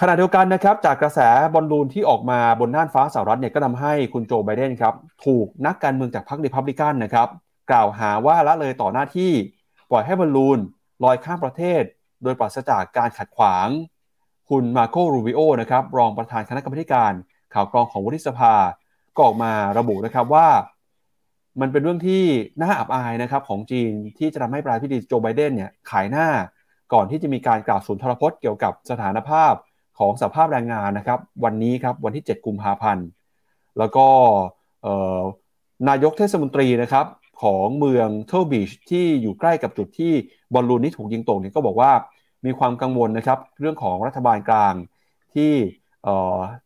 ขณะเดียวกันนะครับจากกระแสบอลลูนที่ออกมาบนน่านฟ้าสหรัฐเนี่ยก็ทาให้คุณโจไบเดนครับถูกนักการเมืองจากพรรครีพับลิกันนะครับกล่าวหาว่าละเลยต่อหน้าที่ปล่อยให้บอลลูนลอยข้ามประเทศ โดยปราศจากการขัดขวาง คุณมาโกรูบิโอนะครับรองประธานคณะกรรมการข่าวกรองของวุฒิสภา ก็ออกมาระบุนะครับว่า มันเป็นเรื่องที่น่าอับอายนะครับของจีนที่จะทำให้ประธานาธิบดีโจไบเดนเนี่ยขายหน้าก่อนที่จะมีการกล่าวสุนทรพจน์เกี่ยวกับสถานภาพของสภาพแรงงานนะครับ วันนี้ครับวันที่ 7 กุมภาพันธ์ แล้วก็นายกเทศมนตรีนะครับของเมืองเทลบีชที่อยู่ใกล้กับจุดที่บอลลูนนี้ถูกยิงตกเนี่ยก็บอกว่ามีความกังวลนะครับ เรื่องของรัฐบาลกลางที่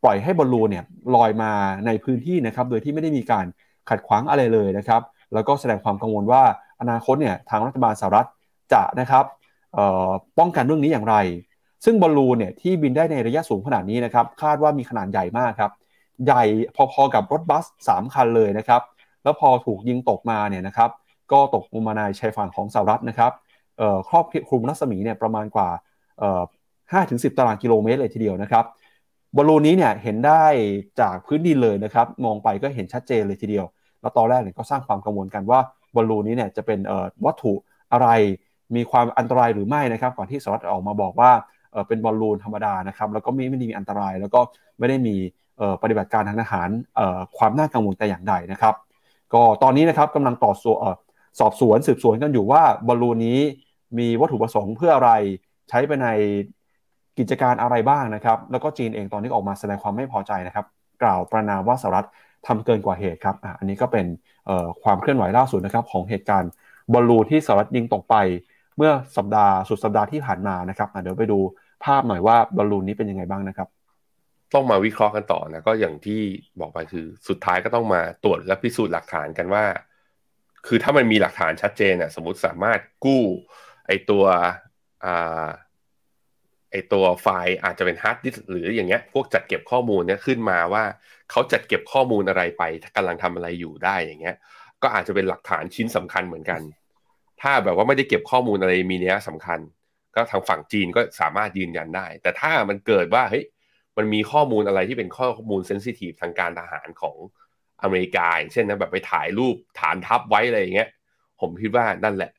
ปล่อยให้บอลลูนเนี่ยลอยมาในพื้นที่นะครับโดยที่ไม่ได้มีการขัดขวางอะไรเลยนะครับ แล้วก็แสดงความกังวลว่าอนาคตเนี่ยทางรัฐบาลสหรัฐจะนะครับป้องกันเรื่องนี้อย่างไร ซึ่งบอลลูนเนี่ยที่บินได้ในระยะสูงขนาดนี้นะครับคาดว่ามีขนาดใหญ่มากครับใหญ่พอๆกับรถบัส 3 คันเลยนะครับ แล้วพอถูกยิงตกมาเนี่ยนะครับ ก็ตกลงมาในชายฝั่งของสหรัฐนะครับครอบคลุมรัศมีเนี่ยประมาณกว่า5ถึง10 ตารางกิโลเมตรเลยทีเดียวนะครับ บอลลูนนี้เนี่ยเห็นได้จากพื้นดินเลยนะครับมองไปก็เห็นชัดเจนเลยทีเดียว แล้วตอนแรกเนี่ยก็สร้างความกังวลกันว่าบอลลูนนี้เนี่ยจะเป็นวัตถุอะไรมีความอันตรายหรือไม่นะครับ ก่อนที่สหรัฐออกมาบอกว่าเป็นบอลลูนธรรมดานะครับแล้วก็ไม่ไม่ได้มีอันตราย แล้วก็ไม่ได้มีปฏิบัติการทางทหารความน่ากังวลแต่อย่างใดนะครับ ก็ตอนนี้นะครับกำลังต่อสอบสวนสืบสวนกันอยู่ว่าบอลลูนนี้มีวัตถุประสงค์เพื่ออะไรใช้ไปใน กิจการอะไรบ้างนะครับ แล้วก็จีนเองตอนนี้ออกมาแสดงความไม่พอใจนะครับ กล่าวประนามว่าสหรัฐทำเกินกว่าเหตุครับออันนี้ก็เป็นความเคลื่อนไหวล่าสุดนะครับของเหตุการณ์บอลลูที่สหรัฐยิงตกไป เมื่อสัปดาห์สุดสัปดาห์ที่ผ่านมานะครับเดี๋ยวไปดูภาพหน่อยว่าบอลลูนนี้เป็นยังไงบ้างนะครับ ต้องมาวิเคราะห์กันต่อนะก็อย่างที่บอกไปคือสุดท้ายก็ต้องมาตรวจและพิสูจน์หลักฐานกันว่า คือถ้ามันมีหลักฐานชัดเจนอะสมมติสามารถกู้ไอตัวอ่า ไอตัวไฟล์อาจจะเป็นฮาร์ดดิสก์หรืออย่างเงี้ยพวกจัดเก็บข้อมูลเนี้ยขึ้นมาว่าเขาจัดเก็บข้อมูลอะไรไปกำลังทำอะไรอยู่ได้อย่างเงี้ย ก็อาจจะเป็นหลักฐานชิ้นสำคัญเหมือนกัน ถ้าแบบว่าไม่ได้เก็บข้อมูลอะไรมีเนี้ยสำคัญ ก็ทางฝั่งจีนก็สามารถยืนยันได้ แต่ถ้ามันเกิดว่าเฮ้ยมันมีข้อมูลอะไรที่เป็นข้อมูล sensitive ทางการทหารของอเมริกาเช่นนะแบบไปถ่ายรูปฐานทัพไว้อะไรอย่างเงี้ย ผมคิดว่านั่นแหละ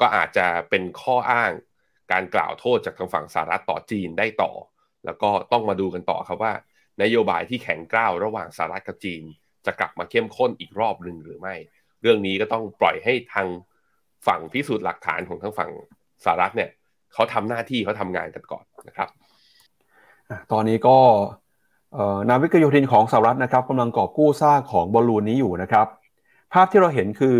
ก็อาจจะเป็นข้ออ้าง การกล่าวโทษจากทางฝั่งสหรัฐต่อจีนได้ต่อ แล้วก็ต้องมาดูกันต่อครับว่า นโยบายที่แข็งกร้าวระหว่างสหรัฐกับจีน จะกลับมาเข้มข้นอีกรอบหนึ่งหรือไม่ เรื่องนี้ก็ต้องปล่อยให้ทางฝั่งพิสูจน์หลักฐานของทั้งฝั่งสหรัฐเนี่ยเขาทำหน้าที่เขาทำงานกันก่อนนะครับตอนนี้ก็นาวิกโยธินของสหรัฐนะครับกำลังกอบกู้ซากของบอลลูนนี้อยู่นะครับ ภาพที่เราเห็นคือ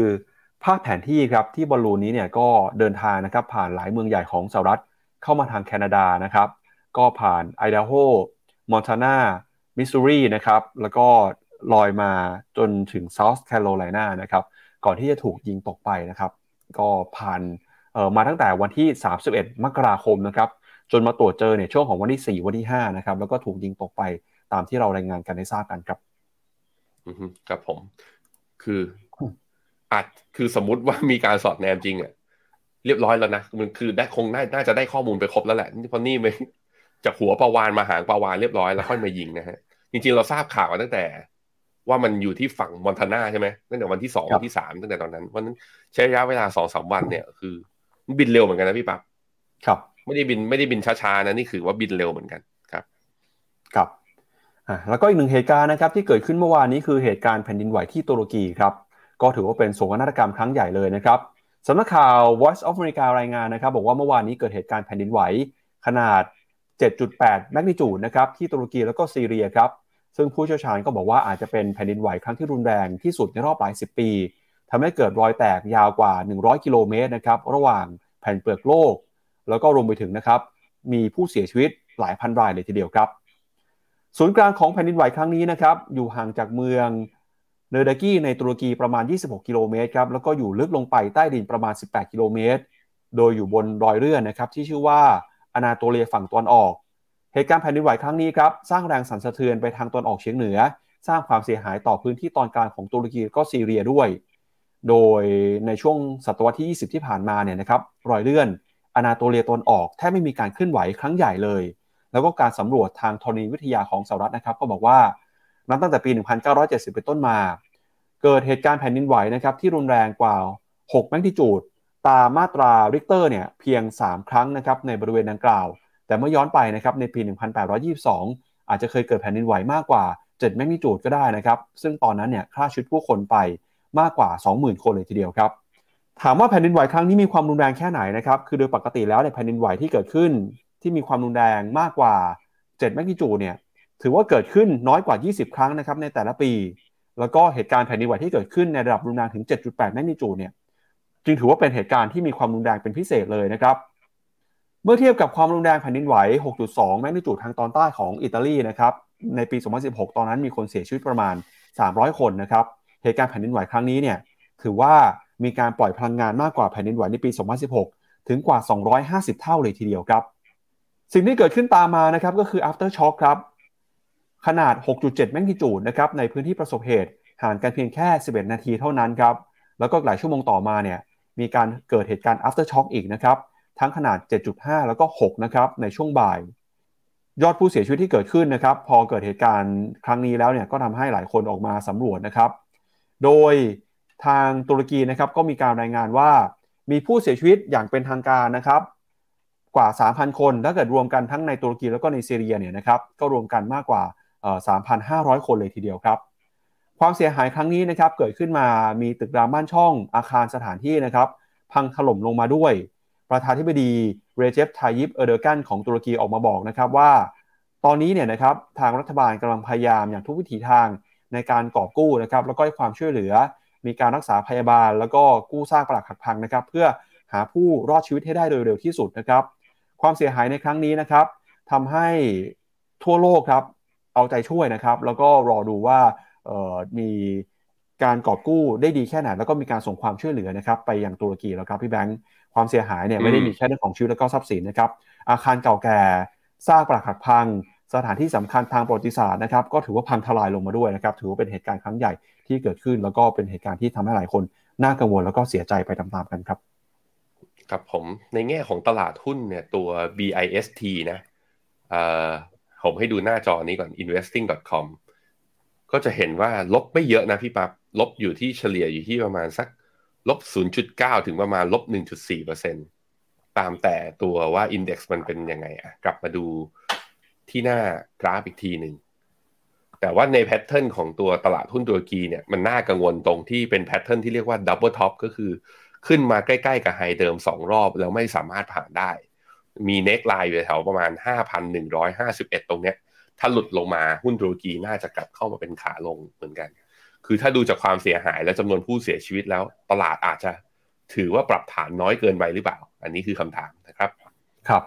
ภาพแผนที่ครับที่บอลลูนนี้เนี่ยก็เดินทางนะครับผ่านหลายเมืองใหญ่ของสหรัฐเข้ามาทางแคนาดานะครับ ก็ผ่านไอดาโฮมอนทานามิสซูรีนะครับแล้วก็ลอยมาจนถึงเซาท์แคโรไลนานะครับก่อนที่จะถูกยิงตกไปนะครับ ก็ผ่านมาตั้งแต่วันที่ 31 มกราคมนะครับจนมาตรวจเจอเนี่ยช่วงของวันที่ 4 วันที่5นะครับแล้วก็ถูกยิงตกไปตามที่เรารายงานกันได้ทราบกันครับอือครับผมคือ อาจคือสมมุติว่ามีการสอดแนมจริงอะเรียบร้อยแล้วนะมันคือได้คงน่าจะได้ข้อมูลไปครบแล้วแหละเพราะนี่ไม่จากหัวปลาวานมาหางปลาวานเรียบร้อยแล้วค่อยมายิงนะฮะจริงๆเราทราบข่าวตั้งแต่ว่ามันอยู่ที่ฝั่งมอนทานาใช่ไหมตั้งแต่วันที่สองวันที่สามตั้งแต่ตอนนั้นวันนั้นใช้ระยะเวลาสองสามวันเนี่ย คือบินเร็วเหมือนกันนะพี่ปั๊บครับ ไม่ได้บินไม่ได้บินช้าๆนะนี่คือว่าบินเร็วเหมือนกันครับ ครับอ่าแล้วก็อีกหนึ่งเหตุการณ์นะครับ ที่เกิดขึ้นเมื่อวานนี้คือเหตุการณ์แผ่นดินไหวที่ตุรกีครับ ก็ถือว่าเป็นโศกนาฏกรรมครั้งใหญ่เลยนะครับสำนักข่าว Voice of America รายงานนะครับบอกว่าเมื่อวานนี้เกิดเหตุการณ์แผ่นดินไหว ขนาด 7.8 แมกนิจูดนะครับที่ตุรกีแล้วก็ซีเรียครับซึ่งผู้เชี่ยวชาญก็บอกว่าอาจจะเป็นแผ่นดินไหวครั้งที่รุนแรงที่สุดในรอบหลายสิบปีทำให้เกิดรอยแตกยาวกว่า 100 กิโลเมตรนะครับระหว่างแผ่นเปลือกโลก แล้วก็รวมไปถึงนะครับมีผู้เสียชีวิตหลายพันรายเลยทีเดียวครับ ศูนย์กลางของแผ่นดินไหวครั้งนี้นะครับอยู่ห่างจากเมือง เนเดกี้ในตุรกีประมาณ 26 กิโลเมตรครับ แล้วก็อยู่ลึกลงไปใต้ดินประมาณ 18 กิโลเมตร โดยอยู่บนรอยเลื่อนนะครับที่ชื่อว่าอนาโตเลียฝั่งตอนออก เหตุการณ์แผ่นดินไหวครั้งนี้ครับสร้างแรงสั่นสะเทือนไปทางตอนออกเฉียงเหนือ สร้างความเสียหายต่อพื้นที่ตอนกลางของตุรกีก็ซีเรียด้วย โดยในช่วงศตวรรษที่ 20 ที่ผ่านมาเนี่ยนะครับรอยเลื่อนอนาโตเลียตะวันออกแทบไม่มีการเคลื่อนไหวครั้งใหญ่เลย แล้วก็การสำรวจทางธรณีวิทยาของสหรัฐนะครับก็บอกว่า นับตั้งแต่ปี 1970 เป็นต้นมา เกิดเหตุการณ์แผ่นดินไหวนะครับที่รุนแรงกว่า 6 magnitude ตามมาตราริกเตอร์เนี่ยเพียง 3 ครั้งนะครับในบริเวณดังกล่าว แต่เมื่อย้อนไปนะครับในปี 1822 อาจจะเคยเกิดแผ่นดินไหวมากกว่า 7 แมกนิจูดก็ได้นะครับ ซึ่งตอนนั้นเนี่ยฆ่าชีวิตผู้คนไปมากกว่า 20,000 คนเลยทีเดียวครับถามว่าแผ่นดินไหวครั้งนี้มีความรุนแรงแค่ไหนนะครับ คือโดยปกติแล้วในแผ่นดินไหวที่เกิดขึ้น ที่มีความรุนแรงมากกว่า 7 แมกนิจูดเนี่ย ถือว่าเกิดขึ้นน้อยกว่า 20 ครั้งนะครับในแต่ละปี แล้วก็เหตุการณ์แผ่นดินไหวที่เกิดขึ้นในระดับรุนแรงถึง 7.8แมกนิจูดเนี่ยจึงถือว่าเป็นเหตุการณ์ที่มีความรุนแรงเป็นพิเศษเลยนะครับ เมื่อเทียบกับความรุนแรงแผ่นดินไหว 6.2 แมกนิจูดทางตอนใต้ของอิตาลีนะครับในปี 2016 ตอนนั้นมีคนเสียชีวิตประมาณ 300 คนนะครับเหตุการณ์แผ่นดินไหวครั้งนี้เนี่ยถือว่ามีการปล่อยพลังงานมากกว่าแผ่นดินไหวในปี 2016 ถึงกว่า 250 เท่าเลยทีเดียวครับ สิ่งที่เกิดขึ้นตามมานะครับก็คือ after shock ครับ ขนาด 6.7 แมกนิจูดนะครับในพื้นที่ประสบเหตุห่างกันเพียงแค่ 11 นาทีเท่านั้นครับ แล้วก็หลายชั่วโมงต่อมาเนี่ยมีการเกิดเหตุการณ์ after shock อีกนะครับ ทั้งขนาด 7.5 แล้วก็ 6 นะครับ ในช่วงบ่าย ยอดผู้เสียชีวิตที่เกิดขึ้นนะครับ พอเกิดเหตุการณ์ครั้งนี้แล้วเนี่ยก็ทำให้หลายคนออกมาสำรวจนะครับ โดยทางตุรกีนะครับก็มีการรายงานว่า มีผู้เสียชีวิตอย่างเป็นทางการนะครับกว่า 3,000 คน ถ้าเกิดรวมกันทั้งในตุรกีแล้วก็ในซีเรียเนี่ยนะครับก็รวมกันมากกว่า 3,500 คนเลยทีเดียวครับ ความเสียหายครั้งนี้นะครับเกิดขึ้นมามีตึกรามบ้านช่องอาคารสถานที่นะครับ พังถล่มลงมาด้วย ประธานธิบดีเรเจฟทายิปเอเดอร์กันของตุรกีออกมาบอกนะครับว่า ตอนนี้เนี่ยนะครับทางรัฐบาลกำลังพยายามอย่างทุกวิถีทางในการกอบกู้นะครับแล้วก็ให้ความช่วยเหลือ มีการรักษาพยาบาล แล้วก็กู้ซากปรักหักพังนะครับ เพื่อหาผู้รอดชีวิตให้ได้โดยเร็วที่สุดนะครับ ความเสียหายในครั้งนี้นะครับทำให้ทั่วโลกครับ เอาใจช่วยนะครับ แล้วก็รอดูว่ามีการกอบกู้ได้ดีแค่ไหน แล้วก็มีการส่งความช่วยเหลือนะครับ ไปยังตุรกีแล้วครับพี่แบงค์ความเสียหายเนี่ยไม่ได้มีแค่เรื่องของชีวิตแล้วก็ทรัพย์สินนะครับ อาคารเก่าแก่ซากปรักหักพัง สถานที่สำคัญทางประวัติศาสตร์นะครับ ก็ถือว่าพังทลายลงมาด้วยนะครับ ถือว่าเป็นเหตุการณ์ครั้งใหญ่ที่เกิดขึ้น แล้วก็เป็นเหตุการณ์ที่ทำให้หลายคนน่ากังวลแล้วก็เสียใจไปตามๆกันครับ ครับผมในแง่ของตลาดหุ้นเนี่ยตัว BIST นะ ผมให้ดูหน้าจอนี้ก่อน investing.com ก็จะเห็นว่าลบไม่เยอะนะพี่ปับ๊บลบอยู่ที่เฉลี่ยอยู่ที่ประมาณสักลบ 0.9 ถึงประมาณลบ 1.4%ตามแต่ตัวว่า Index มันเป็นยังไงอะกลับมาดูที่หน้ากราฟอีกทีหนึ่งแต่ว่าใน pattern ของตัวตลาดหุ้นตุรกีเนี่ยมันน่ากังวลตรงที่เป็น pattern ที่เรียกว่า double top ก็คือขึ้นมาใกล้ ๆ กับไฮเดิม 2 รอบแล้วไม่สามารถผ่านได้ มีเน็กไลน์อยู่แถวประมาณ 5,151 ตรงเนี้ย ถ้าหลุดลงมาหุ้นตุรกีน่าจะกลับเข้ามาเป็นขาลงเหมือนกัน คือถ้าดูจากความเสียหายและจำนวนผู้เสียชีวิตแล้วตลาดอาจจะถือว่าปรับฐานน้อยเกินไปหรือเปล่า อันนี้คือคำถามนะครับ ครับ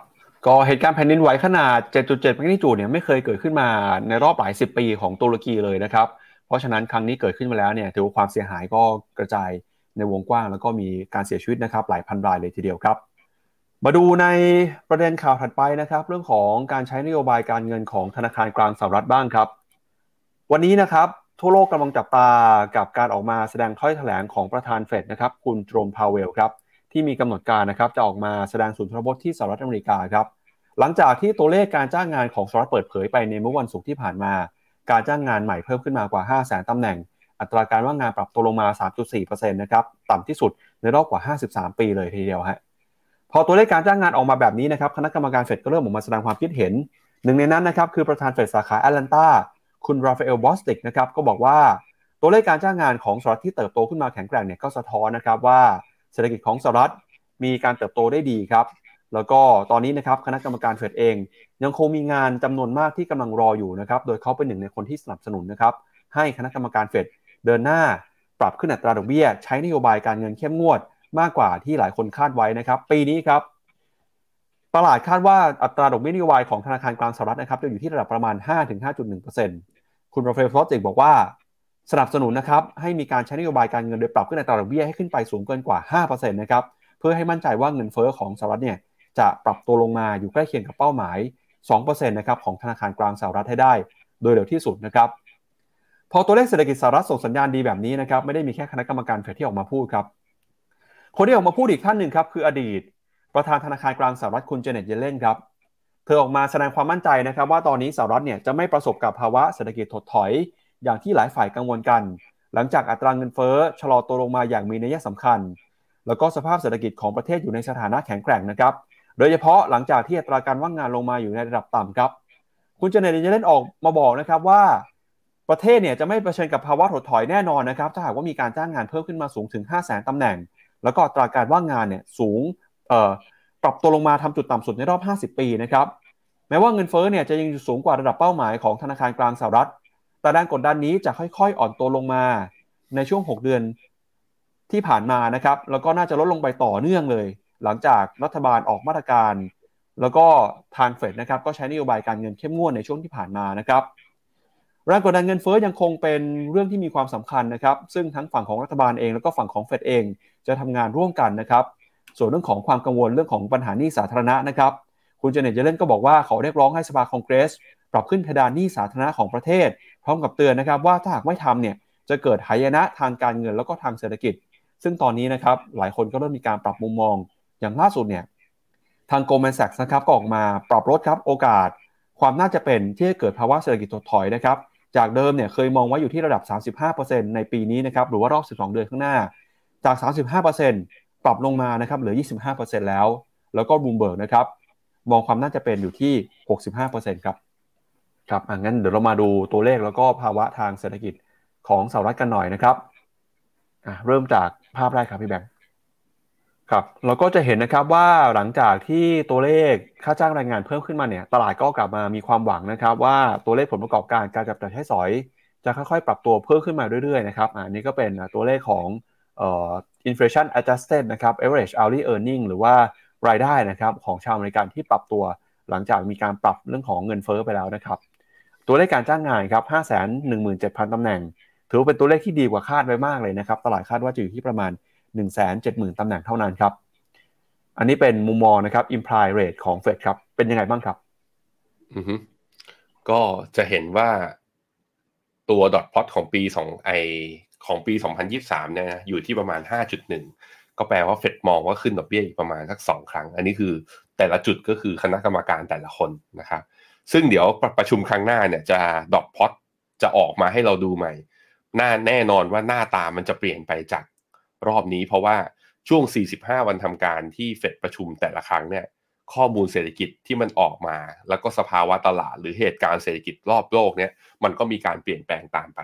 ก็เหตุการณ์แผ่นดินไหวขนาด 7.7แมกนิจูดเนี่ยไม่เคยเกิดขึ้นมาในรอบหลายสิบปีของตุรกีเลยนะครับ เพราะฉะนั้นครั้งนี้เกิดขึ้นมาแล้วเนี่ยถือว่าความเสียหายก็กระจายในวงกว้าง แล้วก็มีการเสียชีวิตนะครับหลายพันรายเลยทีเดียวครับ มาดูในประเด็นข่าวถัดไปนะครับ เรื่องของการใช้นโยบายการเงินของธนาคารกลางสหรัฐบ้างครับ วันนี้นะครับ ทั่วโลกกำลังจับตากับการออกมาแสดงถ้อยแถลงของประธานเฟดนะครับ คุณโจมพาวเวลครับ ที่มีกำหนดการนะครับ จะออกมาแสดงสุนทรพจน์ที่สหรัฐอเมริกาครับ หลังจากที่ตัวเลขการจ้างงานของสหรัฐเปิดเผยไปในเมื่อวันศุกร์ที่ผ่านมา การจ้างงานใหม่เพิ่มขึ้นมากว่า 5 0 0 0 0 0ตำแหน่ง อัตราการว่างงานปรับตัวลงมา 3.4%นะครับต่ำที่สุดในรอบกว่า 53 ปีเลยทีเดียวฮะ พอตัวเลขการจ้างงานออกมาแบบนี้นะครับคณะกรรมการเฟดก็เริ่มออกมาแสดงความคิดเห็น หนึ่งในนั้นนะครับคือประธานเฟดสาขาแอตแลนตาคุณราฟาเอลบอสติกนะครับก็บอกว่าตัวเลขการจ้างงานของสหรัฐที่เติบโตขึ้นมาแข็งแกร่งเนี่ยก็สะท้อนนะครับว่าเศรษฐกิจของสหรัฐมีการเติบโตได้ดีครับแล้วก็ตอนนี้นะครับคณะกรรมการเฟดเอง ยังคงมีงานจำนวนมากที่กำลังรออยู่นะครับโดยเขาเป็นหนึ่งในคนที่สนับสนุนนะครับให้คณะกรรมการเฟดเดินหน้าปรับขึ้นอัตราดอกเบี้ย ใช้นโยบายการเงินเข้มงวด มากกว่าที่หลายคนคาดไว้นะครับ ปีนี้ครับ ตลาดคาดว่าอัตราดอกเบี้ยนโยบายของธนาคารกลางสหรัฐนะครับจะอยู่ที่ระดับประมาณ 5-5.1%คุณราฟาเอลบอสติกบอกว่าสนับสนุนนะครับให้มีการใช้นโยบายการเงินโดยปรับขึ้นอัตราดอกเบี้ยให้ขึ้นไปสูงเกินกว่า 5%นะครับเพื่อให้มั่นใจว่าเงินเฟอ้อของสหรัฐเนี่ยจะปรับตัวลงมาอยู่ใกล้เคียงกับเป้าหมาย 2%นะครับของธนาคารกลางสหรัฐให้ได้ โดยเร็วที่สุดนะครับพอตัวเลขเศรษฐกิจสหรัฐส่งสัญญาณดีแบบนี้นะครับไม่ได้มีแค่คณะกรรมการเฟดที่ออกมาพูดครับ คนที่ออกมาพูดอีกท่านหนึ่งครับคืออดีต ประธานธนาคารกลางสหรัฐคุณเจเน็ตเยเลนครับเธอออกมาแสดงความมั่นใจนะครับ ว่าตอนนี้สหรัฐเนี่ยจะไม่ประสบกับภาวะเศรษฐกิจถดถอย อย่างที่หลายฝ่ายกังวลกัน หลังจากอัตราเงินเฟ้อชะลอตัวลงมาอย่างมีนัยสำคัญ แล้วก็สภาพเศรษฐกิจของประเทศอยู่ในสถานะแข็งแกร่งนะครับโดยเฉพาะหลังจากที่อัตราการว่างงานลงมาอยู่ในระดับต่ำครับ คุณเจเน็ตเยเลนออกมาบอกนะครับว่าประเทศเนี่ยจะไม่เผชิญกับภาวะถดถอยแน่นอนนะครับถ้าหากว่ามีการจ้างงานเพิ่มขึ้นมาสูงถึง 5 0 0 0 0 0ตำแหน่ง แล้วก็อัตราการว่างงานเนี่ยสูงปรับตัวลงมาทำจุดต่ำสุดในรอบ 50 ปีนะครับแม้ว่าเงินเฟ้อเนี่ยจะยังสูงกว่าระดับเป้าหมายของธนาคารกลางสหรัฐ แต่แรงกดดันนี้จะค่อยๆ อ่อนตัวลงมาในช่วง 6 เดือนที่ผ่านมานะครับ แล้วก็น่าจะลดลงไปต่อเนื่องเลย หลังจากรัฐบาลออกมาตรการ แล้วก็ทางเฟดนะครับก็ใช้นโยบายการเงินเข้มงวดในช่วงที่ผ่านมานะครับ แรงกดดันเงินเฟ้อยังคงเป็นเรื่องที่มีความสำคัญนะครับ ซึ่งทั้งฝั่งของรัฐบาลเองแล้วก็ฝั่งของเฟดเองจะทำงานร่วมกันนะครับ ส่วนเรื่องของความกังวลเรื่องของปัญหาหนี้สาธารณะนะครับ คุณเจเน็ตเยเลนก็บอกว่าเขาเรียกร้องให้สภาคองเกรส ปรับขึ้นเพดานหนี้สาธารณะของประเทศ พร้อมกับเตือนนะครับว่าถ้าหากไม่ทำเนี่ยจะเกิดหายนะทางการเงินแล้วก็ทางเศรษฐกิจ ซึ่งตอนนี้นะครับหลายคนก็เริ่มมีการปรับมุมมอง อย่างล่าสุดเนี่ยทางโกลแมนแซกนะครับก็ออกมาปรับลดครับโอกาส ความน่าจะเป็นที่จะเกิดภาวะเศรษฐกิจถดถอยนะครับ จากเดิมเนี่ยเคยมองไว้อยู่ที่ระดับ 35%ในปีนี้นะครับหรือว่ารอบ 12 เดือนข้างหน้า จาก 35%ปรับลงมานะครับเหลือ 25%แล้ว แล้วก็บูมเบิร์กนะครับมองความน่าจะเป็นอยู่ที่ 65%ครับครับอะงั้นเดี๋ยวเรามาดูตัวเลขแล้วก็ภาวะทางเศรษฐกิจของสหรัฐกันหน่อยนะครับอะเริ่มจากภาพแรกครับพี่แบงค์ ครับเราก็จะเห็นนะครับว่าหลังจากที่ตัวเลขค่าจ้างแรงงานเพิ่มขึ้นมาเนี่ยตลาดก็กลับมามีความหวังนะครับ ว่าตัวเลขผลประกอบการการจับจ่ายใช้สอย จะค่อยๆ ปรับตัวเพิ่มขึ้นมาเรื่อยๆนะครับอันนี้ก็เป็นตัวเลขของเอ่อ inflation adjusted นะครับ average hourly earning หรือว่ารายได้นะครับของชาวอเมริกันที่ปรับตัวหลังจากมีการปรับเรื่องของเงินเฟ้อไปแล้วนะครับ ตัวเลขการจ้างงานครับ517,000ตำแหน่ง ถือว่าเป็นตัวเลขที่ดีกว่าคาดไว้มากเลยนะครับ ตลาดคาดว่าจะอยู่ที่ประมาณ 170,000ตำแหน่งเท่านั้นครับ อันนี้เป็นมุมมองนะครับ imply rate ของเฟดครับ เป็นยังไงบ้างครับ อือฮึก็จะเห็นว่าตัวดอทพลอตของปีสองไอของปี 2023 เนี่ยอยู่ที่ประมาณ 5.1 ก็แปลว่าเฟดมองว่าขึ้นดอกเบี้ยอีกประมาณสักสองครั้ง อันนี้คือแต่ละจุดก็คือคณะกรรมการแต่ละคนนะครับ ซึ่งเดี๋ยวประชุมครั้งหน้าเนี่ยจะดอทพลอตจะออกมาให้เราดูใหม่ หน้าแน่นอนว่าหน้าตามันจะเปลี่ยนไปจาก รอบนี้เพราะว่าช่วง 45 วันทำการที่เฟดประชุมแต่ละครั้งเนี่ยข้อมูลเศรษฐกิจที่มันออกมา แล้วก็สภาวะตลาด หรือเหตุการณ์เศรษฐกิจรอบโลกเนี่ยมันก็มีการเปลี่ยนแปลงตามไป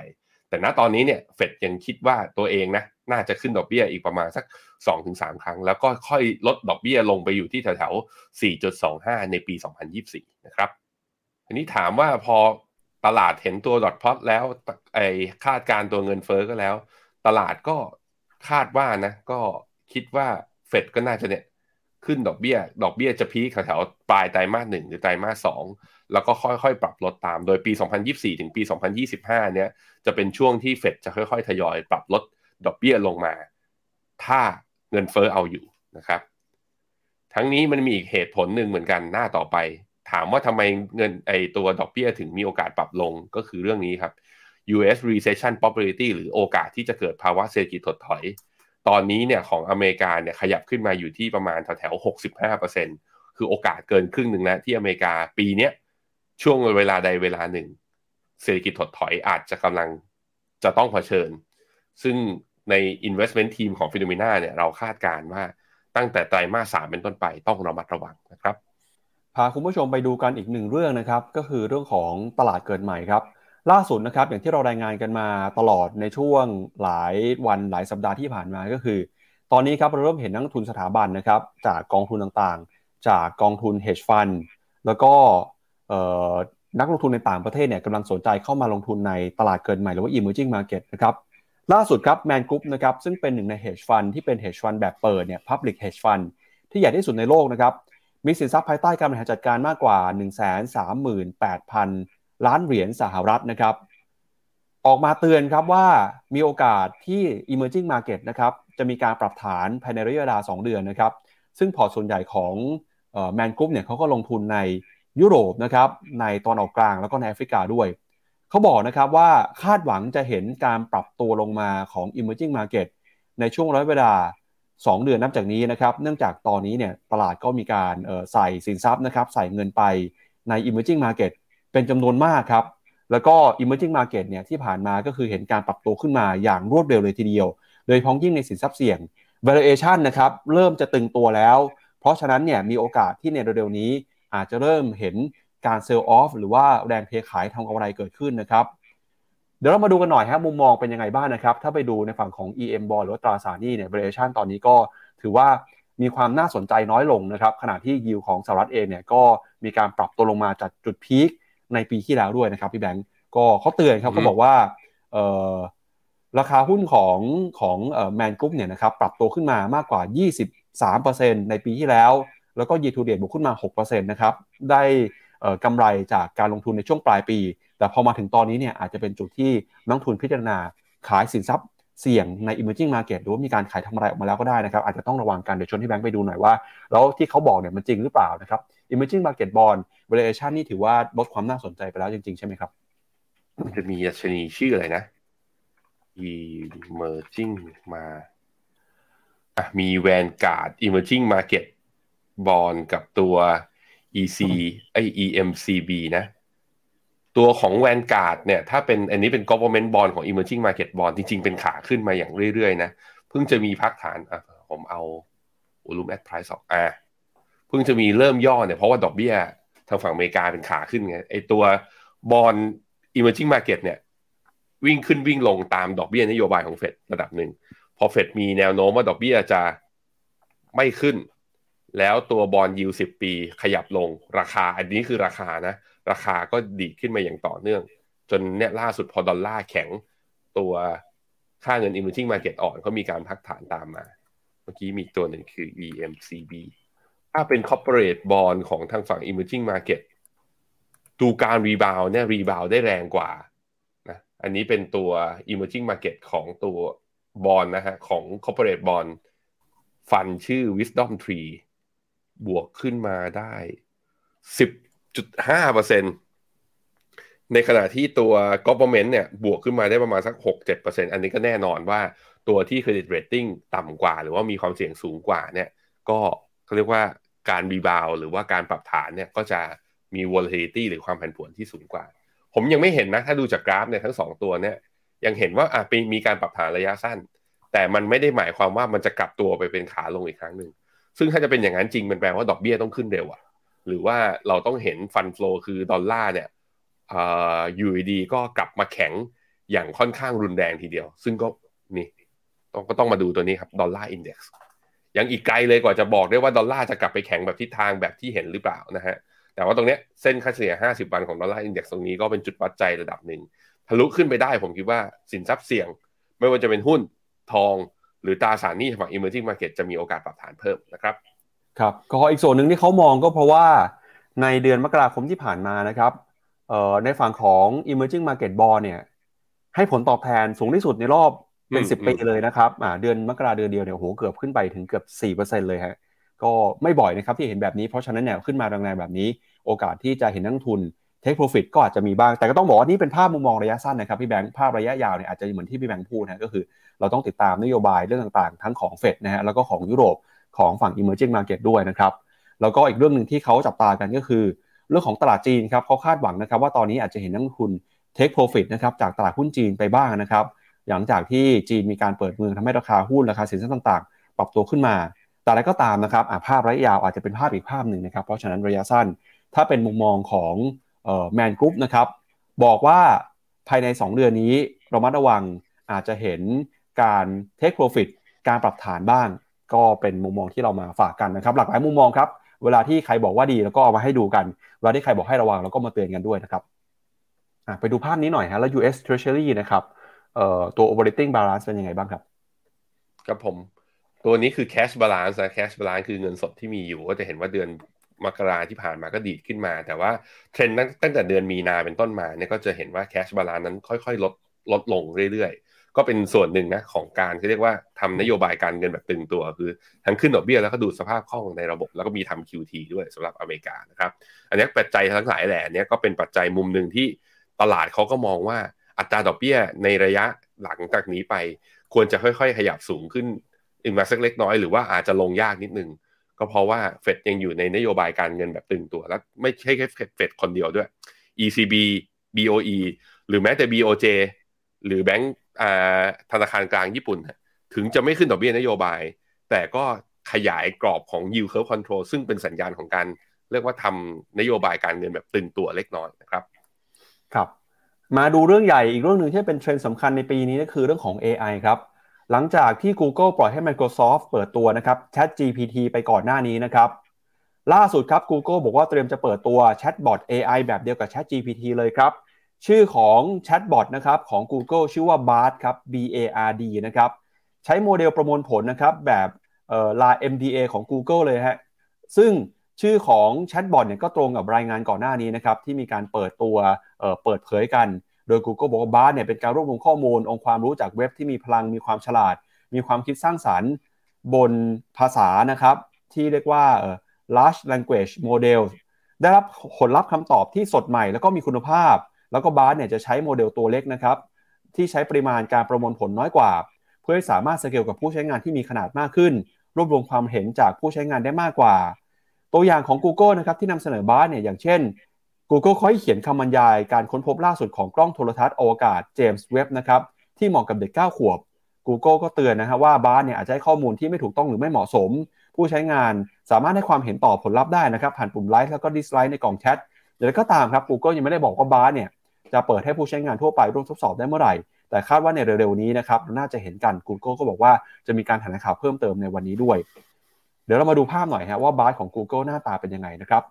แต่ณตอนนี้เนี่ยเฟดยังคิดว่าตัวเองนะน่าจะขึ้นดอกเบี้ยอีกประมาณสัก 2-3 ครั้ง แล้วก็ค่อยลดดอกเบี้ยลงไปอยู่ที่แถวๆ 4.25 ในปี 2024 นะครับอันนี้ถามว่าพอตลาดเห็นตัวดอทพลอตแล้วไอคาดการตัวเงินเฟอ้อก็แล้ว ตลาดก็ คาดว่านะ ก็คิดว่าเฟดก็น่าจะเนี่ยขึ้นดอกเบี้ย ดอกเบี้ยจะพีคแถวปลายไตรมาสหนึ่งหรือไตรมาสสองแล้วก็ค่อยๆ ปรับลดตาม โดยปี 2024 ถึงปี 2025 เนี่ยจะเป็นช่วงที่เฟดจะค่อยๆ ทยอยปรับลดดอกเบี้ยลงมา ถ้าเงินเฟอ้อเอาอยู่นะครับ ทั้งนี้มันมีอีกเหตุผลหนึ่งเหมือนกันหน้าต่อไป ถามว่าทำไมเงินไอตัวดอกเบี้ยถึงมีโอกาสปรับลงก็คือเรื่องนี้ครับ U.S. recession probability หรือโอกาสที่จะเกิดภาวะเศรษฐกิจถดถอย ตอนนี้เนี่ยของอเมริกาเนี่ยขยับขึ้นมาอยู่ที่ประมาณแถวๆ65%คือโอกาสเกินครึ่งหนึ่งแล้วที่อเมริกาปีเนี้ยช่วงเวลาใดเวลาหนึ่ง เศรษฐกิจถดถอยอาจจะกำลังจะต้องเผชิญ ซึ่งใน investment team ของฟิโนเมนาเนี่ยเราคาดการว่าตั้งแต่ไตรมาสสามเป็นต้นไปต้องระมัดระวังนะครับพาคุณผู้ชมไปดูกันอีกหนึ่งเรื่องนะครับ ก็คือเรื่องของตลาดเกิดใหม่ครับ ล่าสุดนะครับอย่างที่เรารายงานกันมาตลอดในช่วงหลายวันหลายสัปดาห์ที่ผ่านมาก็คือ ตอนนี้ครับเราเริ่มเห็นนักทุนสถาบันนะครับจากกองทุนต่างๆ จากกองทุน hedge fund แล้วก็นักลงทุนในต่างประเทศเนี่ยกำลังสนใจเข้ามาลงทุนในตลาดเกิดใหม่หรือว่า emerging market นะครับล่าสุดครับแมนกรุ๊ปนะครับซึ่งเป็นหนึ่งใน hedge fund ที่เป็น hedge fund แบบเปิดเนี่ย public hedge fund ที่ใหญ่ที่สุดในโลกนะครับมีสินทรัพย์ภายใต้การบริหารจัดการมากกว่า 138,000 ล้านเหรียญสหรัฐนะครับ ออกมาเตือนครับว่ามีโอกาสที่ emerging market นะครับจะมีการปรับฐานภายในระยะเวลา 2 เดือนนะครับ ซึ่งพอร์ตส่วนใหญ่ของแมนกรุ๊ปเนี่ยเขาก็ลงทุนในยุโรปนะครับในตะวันออกกลางแล้วก็ในแอฟริกาด้วย เขาบอกนะครับว่าคาดหวังจะเห็นการปรับตัวลงมาของ emerging market ในช่วงระยะเวลา 2 เดือนนับจากนี้นะครับ เนื่องจากตอนนี้เนี่ยตลาดก็มีการใส่สินทรัพย์นะครับใส่เงินไปใน emerging market เป็นจำนวนมากครับ แล้วก็ emerging market เนี่ยที่ผ่านมาก็คือเห็นการปรับตัวขึ้นมาอย่างรวดเร็วเลยทีเดียว โดยพ้องยิ่งในสินทรัพย์เสี่ยง valuation นะครับเริ่มจะตึงตัวแล้ว เพราะฉะนั้นเนี่ยมีโอกาสที่ในเร็วๆนี้อาจจะเริ่มเห็นการเซลล์ออฟหรือว่าแรงเทขายทำกำไรเกิดขึ้นนะครับ เดี๋ยวเรามาดูกันหน่อยครับมุมมองเป็นยังไงบ้างนะครับ ถ้าไปดูในฝั่งของ EM bond หรือตราสารหนี้เนี่ย valuation ตอนนี้ก็ถือว่ามีความน่าสนใจน้อยลงนะครับ ขณะที่ยิวของสหรัฐเองเนี่ยก็มีการปรับตัวลงมาจากจุดพีค ในปีที่แล้วด้วยนะครับพี่แบงก์ก็เขาเตือนครับเขาบอกว่าราคาหุ้นของของแมนกรุ๊ปเนี่ยนะครับปรับตัวขึ้นมามากกว่า 23%ในปีที่แล้ว แล้วก็ยีทูเดตบวกขึ้นมา 6%นะครับได้กำไรจากการลงทุนในช่วงปลายปี แต่พอมาถึงตอนนี้เนี่ยอาจจะเป็นจุดที่นักทุนพิจารณาขายสินทรัพย์เสี่ยงใน emerging market หรือว่ามีการขายทำอะไรออกมาแล้วก็ได้นะครับ อาจจะต้องระวังกันเดี๋ยวชวนที่แบงค์ไปดูหน่อยว่า แล้วที่เขาบอกเนี่ยมันจริงหรือเปล่านะครับ emerging market bond valuation นี่ถือว่าลดความน่าสนใจไปแล้วจริง ๆ ใช่ไหมครับมันจะมีดัชนีชื่ออะไรนะ emerging มาอะมี Vanguard emerging market bond กับตัว EC ไอ EMCB นะ ตัวของ Vanguard เนี่ยถ้าเป็นอันนี้เป็น government bond ของ emerging market bond จริง ๆ เป็นขาขึ้นมาอย่างเรื่อย ๆ นะ เพิ่งจะมีพักฐานอะผมเอา volume at price ออกอะ เพิ่งจะมีเริ่มย่อเนี่ยเพราะว่าดอกเบี้ยทางฝั่งอเมริกาเป็นขาขึ้นไงไอตัวบอล emerging market เนี่ย วิ่งขึ้นวิ่งลงตามดอกเบี้ยนโยบายของเฟดระดับหนึ่งพอเฟดมีแนวโน้มว่าดอกเบี้ยจะไม่ขึ้น แล้วตัว bond yield สิบปีขยับลงราคา อันนี้คือราคานะ ราคาก็ดีขึ้นมาอย่างต่อเนื่อง จนเนี่ยล่าสุดพอดอลลาร์แข็งตัวค่าเงิน emerging market อ่อนก็มีการพักฐานตามมา เมื่อกี้มีตัวหนึ่งคือ EMCB ถ้าเป็น corporate bond ของทางฝั่ง emerging market ดูการ rebound เนี่ย rebound ได้แรงกว่านะอันนี้เป็นตัว emerging market ของตัวบอลนะฮะของ corporate bond ฟันชื่อ wisdom tree บวกขึ้นมาได้ 10.5%ในขณะที่ตัว government เนี่ยบวกขึ้นมาได้ประมาณสัก 6-7%อันนี้ก็แน่นอนว่าตัวที่ credit rating ต่ำกว่า หรือว่ามีความเสี่ยงสูงกว่าเนี่ยก็ เขาเรียกว่าการรีบาวหรือว่าการปรับฐานเนี่ยก็จะมี volatility หรือความผันผวนที่สูงกว่า ผมยังไม่เห็นนะ ถ้าดูจากกราฟเนี่ยทั้งสองตัวเนี่ยยังเห็นว่าอะมีการปรับฐานระยะสั้น แต่มันไม่ได้หมายความว่ามันจะกลับตัวไปเป็นขาลงอีกครั้งหนึ่งซึ่งถ้าจะเป็นอย่างนั้นจริงมันแปลว่าดอกเบี้ยต้องขึ้นเร็วอะหรือว่าเราต้องเห็น fund flow คือดอลลาร์เนี่ยอยู่ดีก็กลับมาแข็งอย่างค่อนข้างรุนแรงทีเดียว ซึ่งก็นี่ต้องก็ต้องมาดูตัวนี้ครับ dollar index ยังอีกไกลเลยกว่าจะบอกได้ว่าดอลลาร์จะกลับไปแข็งแบบทิศทางแบบที่เห็นหรือเปล่านะฮะแต่ว่าตรงนี้เส้นค่าเฉลี่ย 50 วันของดอลลาร์อินเด็กซ์ตรงนี้ก็เป็นจุดวัดใจระดับหนึ่งทะลุขึ้นไปได้ผมคิดว่าสินทรัพย์เสี่ยง ไม่ว่าจะเป็นหุ้นทอง หรือตราสารหนี้ฝั่ง emerging market จะมีโอกาสปรับฐานเพิ่มนะครับครับก็อีกส่วนหนึ่งที่เขามองก็เพราะว่าในเดือนมกราคมที่ผ่านมานะครับในฝั่งของ emerging market bond เนี่ยให้ผลตอบแทนสูงที่สุดในรอบ เป็นสิบปีเลยนะครับอ่าเดือนมกราเดือนเดียวเนี่ยโหเกือบขึ้นไปถึงเกือบสี่เปอร์เซ็นเลยฮะก็ไม่บ่อยนะครับที่เห็นแบบนี้เพราะฉะนั้นเนี่ยขึ้นมาแรงๆแบบนี้ โอกาสที่จะเห็นนักทุนเทคโปรฟิตก็อาจจะมีบ้าง แต่ก็ต้องบอกว่านี่เป็นภาพมุมมองระยะสั้นนะครับพี่แบงค์ภาพระยะยาวเนี่ยอาจจะเหมือนที่พี่แบงค์พูดนะก็คือ เราต้องติดตามนโยบายเรื่องต่างๆ ทั้งของเฟดนะฮะแล้วก็ของยุโรปของฝั่ง emerging market ด้วยนะครับแล้วก็อีกเรื่องหนึ่งที่เขาจับตากันก็คือ เรื่องของตลาดจีนครับเขาคาดหวังนะครับว่าตอนนี้อาจจะเห็นนักทุนเทคโปรฟิตนะครับจากตลาดหุ้นจีนไปบ้างนะครับ หลังจากที่จีนมีการเปิดเมืองทำให้ราคาหุ้นราคาสินทรัพย์ต่างๆ ปรับตัวขึ้นมา แต่อะไรก็ตามนะครับภาพระยะยาวอาจจะเป็นภาพอีกภาพหนึ่งนะครับ เพราะฉะนั้นระยะสั้นถ้าเป็นมุมมองของแมนกรุ๊ปนะครับบอกว่าภายใน 2 เดือนนี้เระมัดระวังอาจจะเห็นการเทคโปรฟิตการปรับฐานบ้าง ก็เป็นมุมมองที่เรามาฝากกันนะครับ หลากหลายมุมมองครับ เวลาที่ใครบอกว่าดีแล้วก็เอามาให้ดูกัน เวลาที่ใครบอกให้ระวังแล้วก็มาเตือนกันด้วยนะครับไปดูภาพนี้หน่อยฮะแล้ว US Treasury นะครับ ตัว operating balance เป็นยังไงบ้างครับครับผม ตัวนี้คือ cash balance นะ cash balance คือเงินสดที่มีอยู่ ก็จะเห็นว่าเดือนมกราที่ผ่านมาก็ดีดขึ้นมา แต่ว่าเทรนด์ตั้งแต่เดือนมีนาเป็นต้นมาเนี่ยก็จะเห็นว่า cash balance นั้นค่อยๆ ลดลดลงเรื่อยๆ ก็เป็นส่วนหนึ่งนะของการที่เรียกว่าทำนโยบายการเงินแบบตึงตัว คือทั้งขึ้นดอกเบี้ยแล้วก็ดูสภาพคล่องในระบบ แล้วก็มีทำ QT ด้วยสำหรับอเมริกานะครับ อันนี้ปัจจัยทั้งหลายแหล่นี้ก็เป็นปัจจัยมุมหนึ่งที่ตลาดเขาก็มองว่า อัตราดอกเบี้ยในระยะหลังจากนี้ไป ควรจะค่อยๆ ขยับสูงขึ้นอีกมาสักเล็กน้อยหรือว่าอาจจะลงยากนิดนึง ก็เพราะว่าเฟดยังอยู่ในนโยบายการเงินแบบตึงตัว แล้วไม่ใช่แค่เฟดคนเดียวด้วย ECB BOE หรือแม้แต่ BOJ หรือแบงก์ธนาคารกลางญี่ปุ่น ถึงจะไม่ขึ้นดอกเบี้ยนโยบาย แต่ก็ขยายกรอบของ yield curve control ซึ่งเป็นสัญญาณของการเรียกว่าทำนโยบายการเงินแบบตึงตัวเล็กน้อยนะครับ ครับ มาดูเรื่องใหญ่อีกเรื่องหนึ่งที่เป็นเทรนด์สำคัญในปีนี้ก็คือเรื่องของ AI ครับ หลังจากที่ Google ปล่อยให้ Microsoft เปิดตัวนะครับ Chat GPT ไปก่อนหน้านี้นะครับ ล่าสุดครับ Google บอกว่าเตรียมจะเปิดตัว Chatbot AI แบบเดียวกับ Chat GPT เลยครับ ชื่อของ Chatbot นะครับของ Google ชื่อว่า Bard ครับ B A R D นะครับใช้โมเดลประมวลผลนะครับแบบเอ่อ l a MDA ของ Google เลยฮะซึ่ง ชื่อของแชทบอทเนี่ยก็ตรงกับรายงานก่อนหน้านี้นะครับที่มีการเปิดตัวเเปิดเผยกัน โดย Google บอกว่าบาร์เนี่ยเป็นการรวบรวมข้อมูลองค์ความรู้จากเว็บที่มีพลังมีความฉลาด มีความคิดสร้างสารรค์บนภาษานะครับ ที่เรียกว่า large language model ได้รับผลลัพธ์คำตอบที่สดใหม่แล้วก็มีคุณภาพ แล้วก็บาร์เนี่ยจะใช้โมเดลตัวเล็กนะครับ ที่ใช้ปริมาณการประมวลผลน้อยกว่า เพื่อให้สามารถสเกลกับผู้ใช้งานที่มีขนาดมากขึ้น รวบรวมความเห็นจากผู้ใช้งานได้มากกว่า ตัวอย่างของ Google นะครับที่นำเสนอ Bard เนี่ยอย่างเช่น Google เขาเขียนคำบรรยายการค้นพบล่าสุดของกล้องโทรทรรศน์อวกาศเจมส์เว็บบ์นะครับที่เหมาะกับเด็ก 9 ขวบ Google ก็เตือนนะฮะว่า Bard เนี่ยอาจจะให้ข้อมูลที่ไม่ถูกต้องหรือไม่เหมาะสม ผู้ใช้งานสามารถให้ความเห็นต่อผลลัพธ์ได้นะครับผ่านปุ่มไลค์แล้วก็ dislike ในกล่องแชทเดี๋ยวก็ตามครับ Google ยังไม่ได้บอกว่าบาร์เนี่ยจะเปิดให้ผู้ใช้งานทั่วไปร่วมทดสอบได้เมื่อไหร่ แต่คาดว่าในเร็วๆนี้นะครับน่าจะเห็นกัน Google ก็บอกว่าจะมีการแถลงข่าวเพิ่มเติมในวันนี้ด้วย ดี๋ยวเรามาดูภาพหน่อยฮะว่าบาร์ของ Google หน้าตาเป็นยังไงนะครับ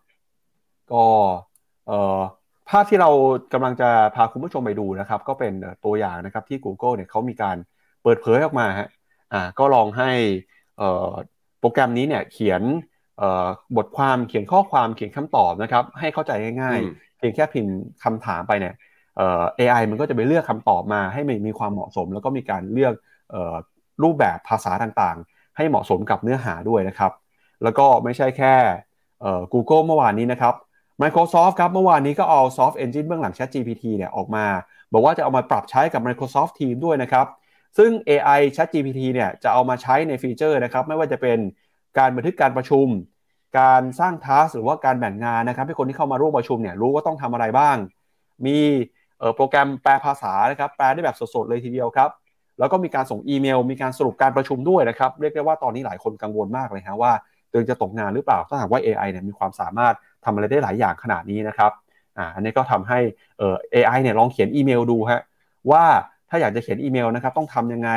ก็ภาพที่เรากำลังจะพาคุณผู้ชมไปดูนะครับ ก็เป็นตัวอย่างนะครับที่ Google เนี่ยเขามีการเปิดเผยออกมาฮะอ่าก็ลองให้โปรแกรมนี้เนี่ยเขียนบทความเขียนข้อความเขียนคำตอบนะครับ ให้เข้าใจง่ายๆ เพียงแค่พิมพ์คำถามไปเนี่ยเอไอมันก็จะไปเลือกคำตอบมาให้มันมีความเหมาะสม แล้วก็มีการเลือกรูปแบบภาษาต่างๆ ให้เหมาะสมกับเนื้อหาด้วยนะครับ แล้วก็ไม่ใช่แค่ Google เมื่อวานนี้นะครับ Microsoft ครับเมื่อวานนี้ก็เอา Soft Engine เบื้องหลัง Chat GPT เนี่ยออกมา บอกว่าจะเอามาปรับใช้กับ Microsoft Team ด้วยนะครับ ซึ่ง AI Chat GPT เนี่ยจะเอามาใช้ในฟีเจอร์นะครับ ไม่ว่าจะเป็นการบันทึกการประชุม การสร้างทัสหรือว่าการแบ่งงานนะครับ ให้คนที่เข้ามาร่วมประชุมเนี่ยรู้ว่าต้องทำอะไรบ้าง มีโปรแกรมแปลภาษานะครับ แปลได้แบบสดๆเลยทีเดียวครับ แล้วก็มีการส่งอีเมล มีการสรุปการประชุมด้วยนะครับ เรียกได้ว่าตอนนี้หลายคนกังวลมากเลยฮะว่าตัวเองจะตกงานหรือเปล่า ถ้าหากว่า AI เนี่ยมีความสามารถทำอะไรได้หลายอย่างขนาดนี้นะครับ อ่า อันนี้ก็ทำให้เอ่อ AI เนี่ยลองเขียนอีเมลดูฮะว่าถ้าอยากจะเขียนอีเมลนะครับต้องทำยังไง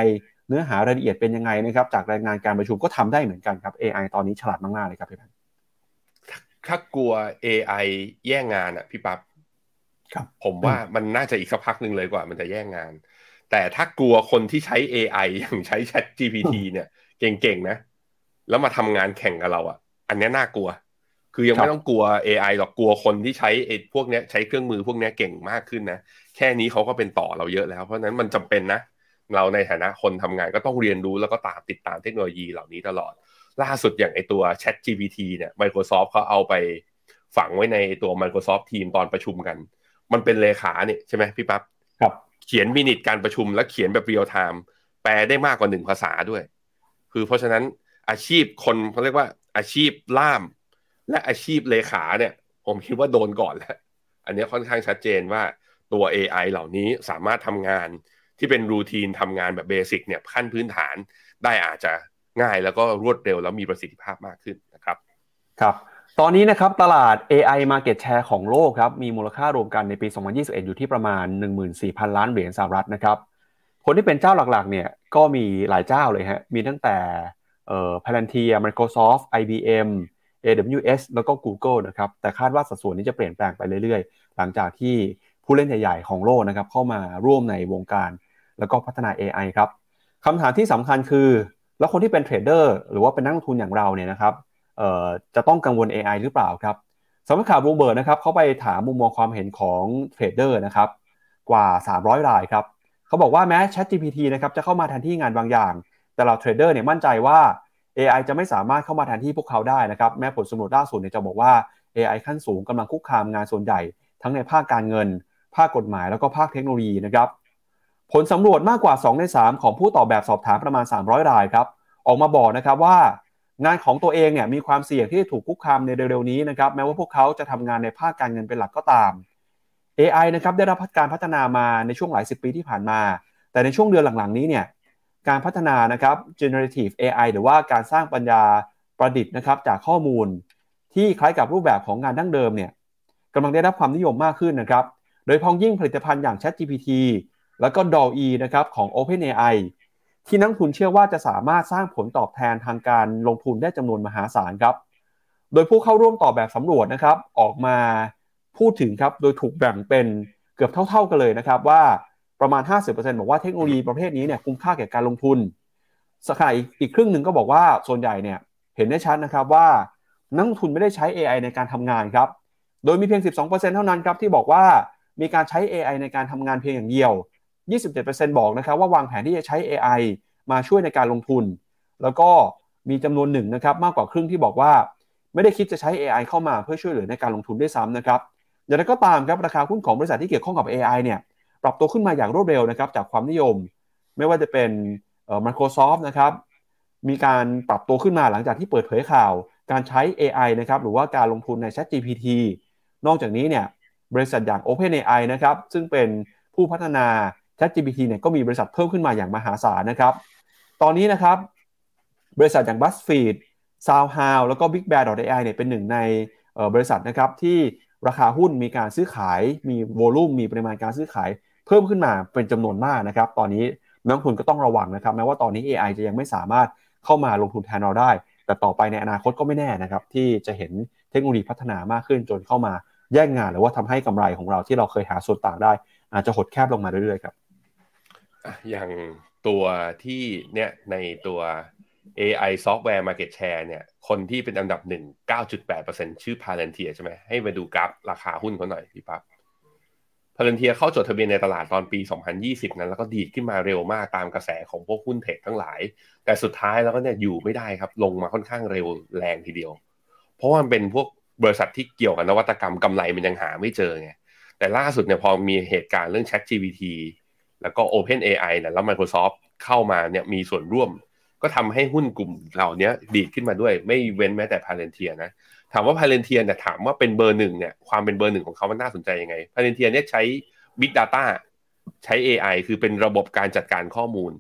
เนื้อหารายละเอียดเป็นยังไงนะครับ จากรายงานการประชุมก็ทำได้เหมือนกันครับ AI ตอนนี้ฉลาดมากๆเลยครับพี่แบงค์ถ้ากลัว AI แย่งงานอะพี่ปับ๊บครับผมว่ามันน่าจะอีกสักพักหนึ่งเลยกว่ามันจะแย่งงาน แต่ถ้ากลัวคนที่ใช้ AI อย่างใช้ Chat GPT เนี่ย เก่งๆนะ แล้วมาทำงานแข่งกับเราอะ อันนี้น่ากลัว คือยังไม่ต้องกลัว AI หรอกกลัวคนที่ใช้ไอ้พวกนี้ใช้เครื่องมือพวกนี้เก่งมากขึ้นนะ แค่นี้เขาก็เป็นต่อเราเยอะแล้ว เพราะนั้นมันจำเป็นนะ เราในฐานะคนทำงานก็ต้องเรียนรู้แล้วก็ตามติดตามเทคโนโลยีเหล่านี้ตลอด ล่าสุดอย่างไอตัว Chat GPT เนี่ย Microsoft เขาเอาไปฝังไว้ในตัว Microsoft Team ตอนประชุมกัน มันเป็นเลขาเนี่ยใช่ไหมพี่ปับ๊บครับ เขียนมินิทการประชุมและเขียนแบบเรียลไทม์แปลได้มากกว่าหนึ่งภาษาด้วย คือเพราะฉะนั้นอาชีพคนเขาเรียกว่าอาชีพล่าม และอาชีพเลขาเนี่ย ผมคิดว่าโดนก่อนแล้ว อันนี้ค่อนข้างชัดเจนว่าตัว AI เหล่านี้สามารถทำงานที่เป็นรูทีนทำงานแบบเบสิกเนี่ยขั้นพื้นฐานได้อาจจะง่ายแล้วก็รวดเร็วแล้วมีประสิทธิภาพมากขึ้นนะครับ ครับ ตอนนี้นะครับตลาด AI Market Share ของโลกครับมีมูลค่ารวมกันในปี 2021 อยู่ที่ประมาณ 14,000 ล้านเหรียญสหรัฐนะครับ คนที่เป็นเจ้าหลักๆเนี่ยก็มีหลายเจ้าเลยฮะ มีตั้งแต่เอ่อ Palantir Microsoft IBM AWS แล้วก็ Google นะครับ แต่คาดว่าสัดส่วนนี้จะเปลี่ยนแปลงไปเรื่อยๆ หลังจากที่ผู้เล่นใหญ่ๆ ของโลกนะครับเข้ามาร่วมในวงการ แล้วก็พัฒนา AI ครับคำถามที่สำคัญคือ แล้วคนที่เป็นเทรดเดอร์หรือว่าเป็นนักลงทุนอย่างเราเนี่ยนะครับ จะต้องกังวล AI หรือเปล่าครับสำนักข่าวบลูมเบิร์กนะครับเขาไปถามมุมมองความเห็นของเทรดเดอร์นะครับกว่า 300 รายครับเขาบอกว่าแม้ ChatGPT นะครับจะเข้ามาแทนที่งานบางอย่าง แต่เราเทรดเดอร์เนี่ยมั่นใจว่า AI จะไม่สามารถเข้ามาแทนที่พวกเขาได้นะครับแม้ผลสำรวจล่าสุดเนี่ยจะบอกว่า AI ขั้นสูงกำลังคุกคามงานส่วนใหญ่ ทั้งในภาคการเงิน ภาคกฎหมายแล้วก็ภาคเทคโนโลยีนะครับผลสำรวจมากกว่า 2 ใน 3 ของผู้ตอบแบบสอบถามประมาณ 300 รายครับออกมาบอกนะครับว่า งานของตัวเองเนี่ยมีความเสี่ยงที่จะถูกคุกคามในเร็วๆนี้นะครับแม้ว่าพวกเขาจะทำงานในภาคการเงินเป็นหลักก็ตาม AI นะครับได้รับการพัฒนามาในช่วงหลายสิบปีที่ผ่านมา แต่ในช่วงเดือนหลังๆนี้เนี่ยการพัฒนานะครับ generative AI หรือว่าการสร้างปัญญาประดิษฐ์นะครับจากข้อมูล ที่คล้ายกับรูปแบบของงานดั้งเดิมเนี่ยกำลังได้รับความนิยมมากขึ้นนะครับ โดยพ้องยิ่งผลิตภัณฑ์อย่าง ChatGPT แล้วก็ DALL-E นะครับของ OpenAI ที่นักทุนเชื่อว่าจะสามารถสร้างผลตอบแทนทางการลงทุนได้จำนวนมหาศาลครับ โดยผู้เข้าร่วมตอบแบบสำรวจนะครับ ออกมาพูดถึงครับโดยถูกแบ่งเป็นเกือบเท่า ๆกันเลยนะครับ ว่าประมาณ 50%บอกว่าเทคโนโลยีประเภทนี้เนี่ยคุ้มค่าแก่การลงทุนสกขณะอีกครึ่งหนึ่งก็บอกว่าส่วนใหญ่เนี่ยเห็นได้ชัดนะครับว่านักลงทุนไม่ได้ใช้ AI ในการทำงานครับ โดยมีเพียง 12%เท่านั้นครับที่บอกว่ามีการใช้ AI ในการทำงานเพียงอย่างเดียว 27%บอกนะครับว่าวางแผนที่จะใช้ AI มาช่วยในการลงทุน แล้วก็มีจำนวนหนึ่งนะครับมากกว่าครึ่งที่บอกว่า ไม่ได้คิดจะใช้ AI เข้ามาเพื่อช่วยเหลือในการลงทุนด้วยซ้ำนะครับอย่างไรก็ตามครับราคาหุ้นของบริษัทที่เกี่ยวข้องกับ AI เนี่ยปรับตัวขึ้นมาอย่างรวดเร็วนะครับจากความนิยม ไม่ว่าจะเป็นเอ่อ Microsoft นะครับมีการปรับตัวขึ้นมาหลังจากที่เปิดเผยข่าว การใช้ AI นะครับหรือว่าการลงทุนใน ChatGPT นอกจากนี้เนี่ยบริษัทอย่าง OpenAI นะครับซึ่งเป็นผู้พัฒนา ChatGPT เนี่ยก็มีบริษัทเพิ่มขึ้นมาอย่างมหาศาลนะครับ ตอนนี้นะครับ บริษัทอย่าง BuzzFeed SoundHound แล้วก็ BigBear.ai เนี่ยเป็นหนึ่งในบริษัทนะครับที่ราคาหุ้นมีการซื้อขาย มีโวลูมมีปริมาณการซื้อขาย เพิ่มขึ้นมาเป็นจำนวนมากนะครับ ตอนนี้นักทุนก็ต้องระวังนะครับแม้ว่าตอนนี้ AI จะยังไม่สามารถเข้ามาลงทุนแทนเราได้ แต่ต่อไปในอนาคตก็ไม่แน่นะครับ ที่จะเห็นเทคโนโลยีพัฒนามากขึ้นจนเข้ามาแย่งงาน หรือว่าทำให้กำไรของเราที่เราเคยหาส่วนต่างได้ อาจจะหดแคบลงมาเรื่อยๆครับ อย่างตัวที่เนี่ยในตัว AI Software Market Share เนี่ย คนที่เป็นอันดับหนึ่ง 9.8%ชื่อ Palantir ใช่ไหมให้มาดูกราฟราคาหุ้นเขาหน่อยพี่ปั๊บ Palantir เข้าจดทะเบียนในตลาดตอนปี 2020 นั้น แล้วก็ดีดขึ้นมาเร็วมากตามกระแสของพวกหุ้นเทคทั้งหลาย แต่สุดท้ายแล้วก็เนี่ยอยู่ไม่ได้ครับ ลงมาค่อนข้างเร็วแรงทีเดียว เพราะว่ามันเป็นพวกบริษัทที่เกี่ยวกับนวัตกรรมกำไรมันยังหาไม่เจอไงแต่ล่าสุดเนี่ยพอมีเหตุการณ์เรื่อง Chat GPT แล้วก็ Open AI นะแล้ว Microsoft เข้ามาเนี่ยมีส่วนร่วม ก็ทำให้หุ้นกลุ่มเหล่านี้ดีดขึ้นมาด้วย ไม่เว้นแม้แต่ Palantir นะถามว่า Palantir เนี่ยถามว่าเป็นเบอร์หนึ่งเนี่ยความเป็นเบอร์หนึ่งของเขามันน่าสนใจยังไง Palantir เนี่ยใช้ Big Data ใช้ AI คือเป็นระบบการจัดการข้อมูล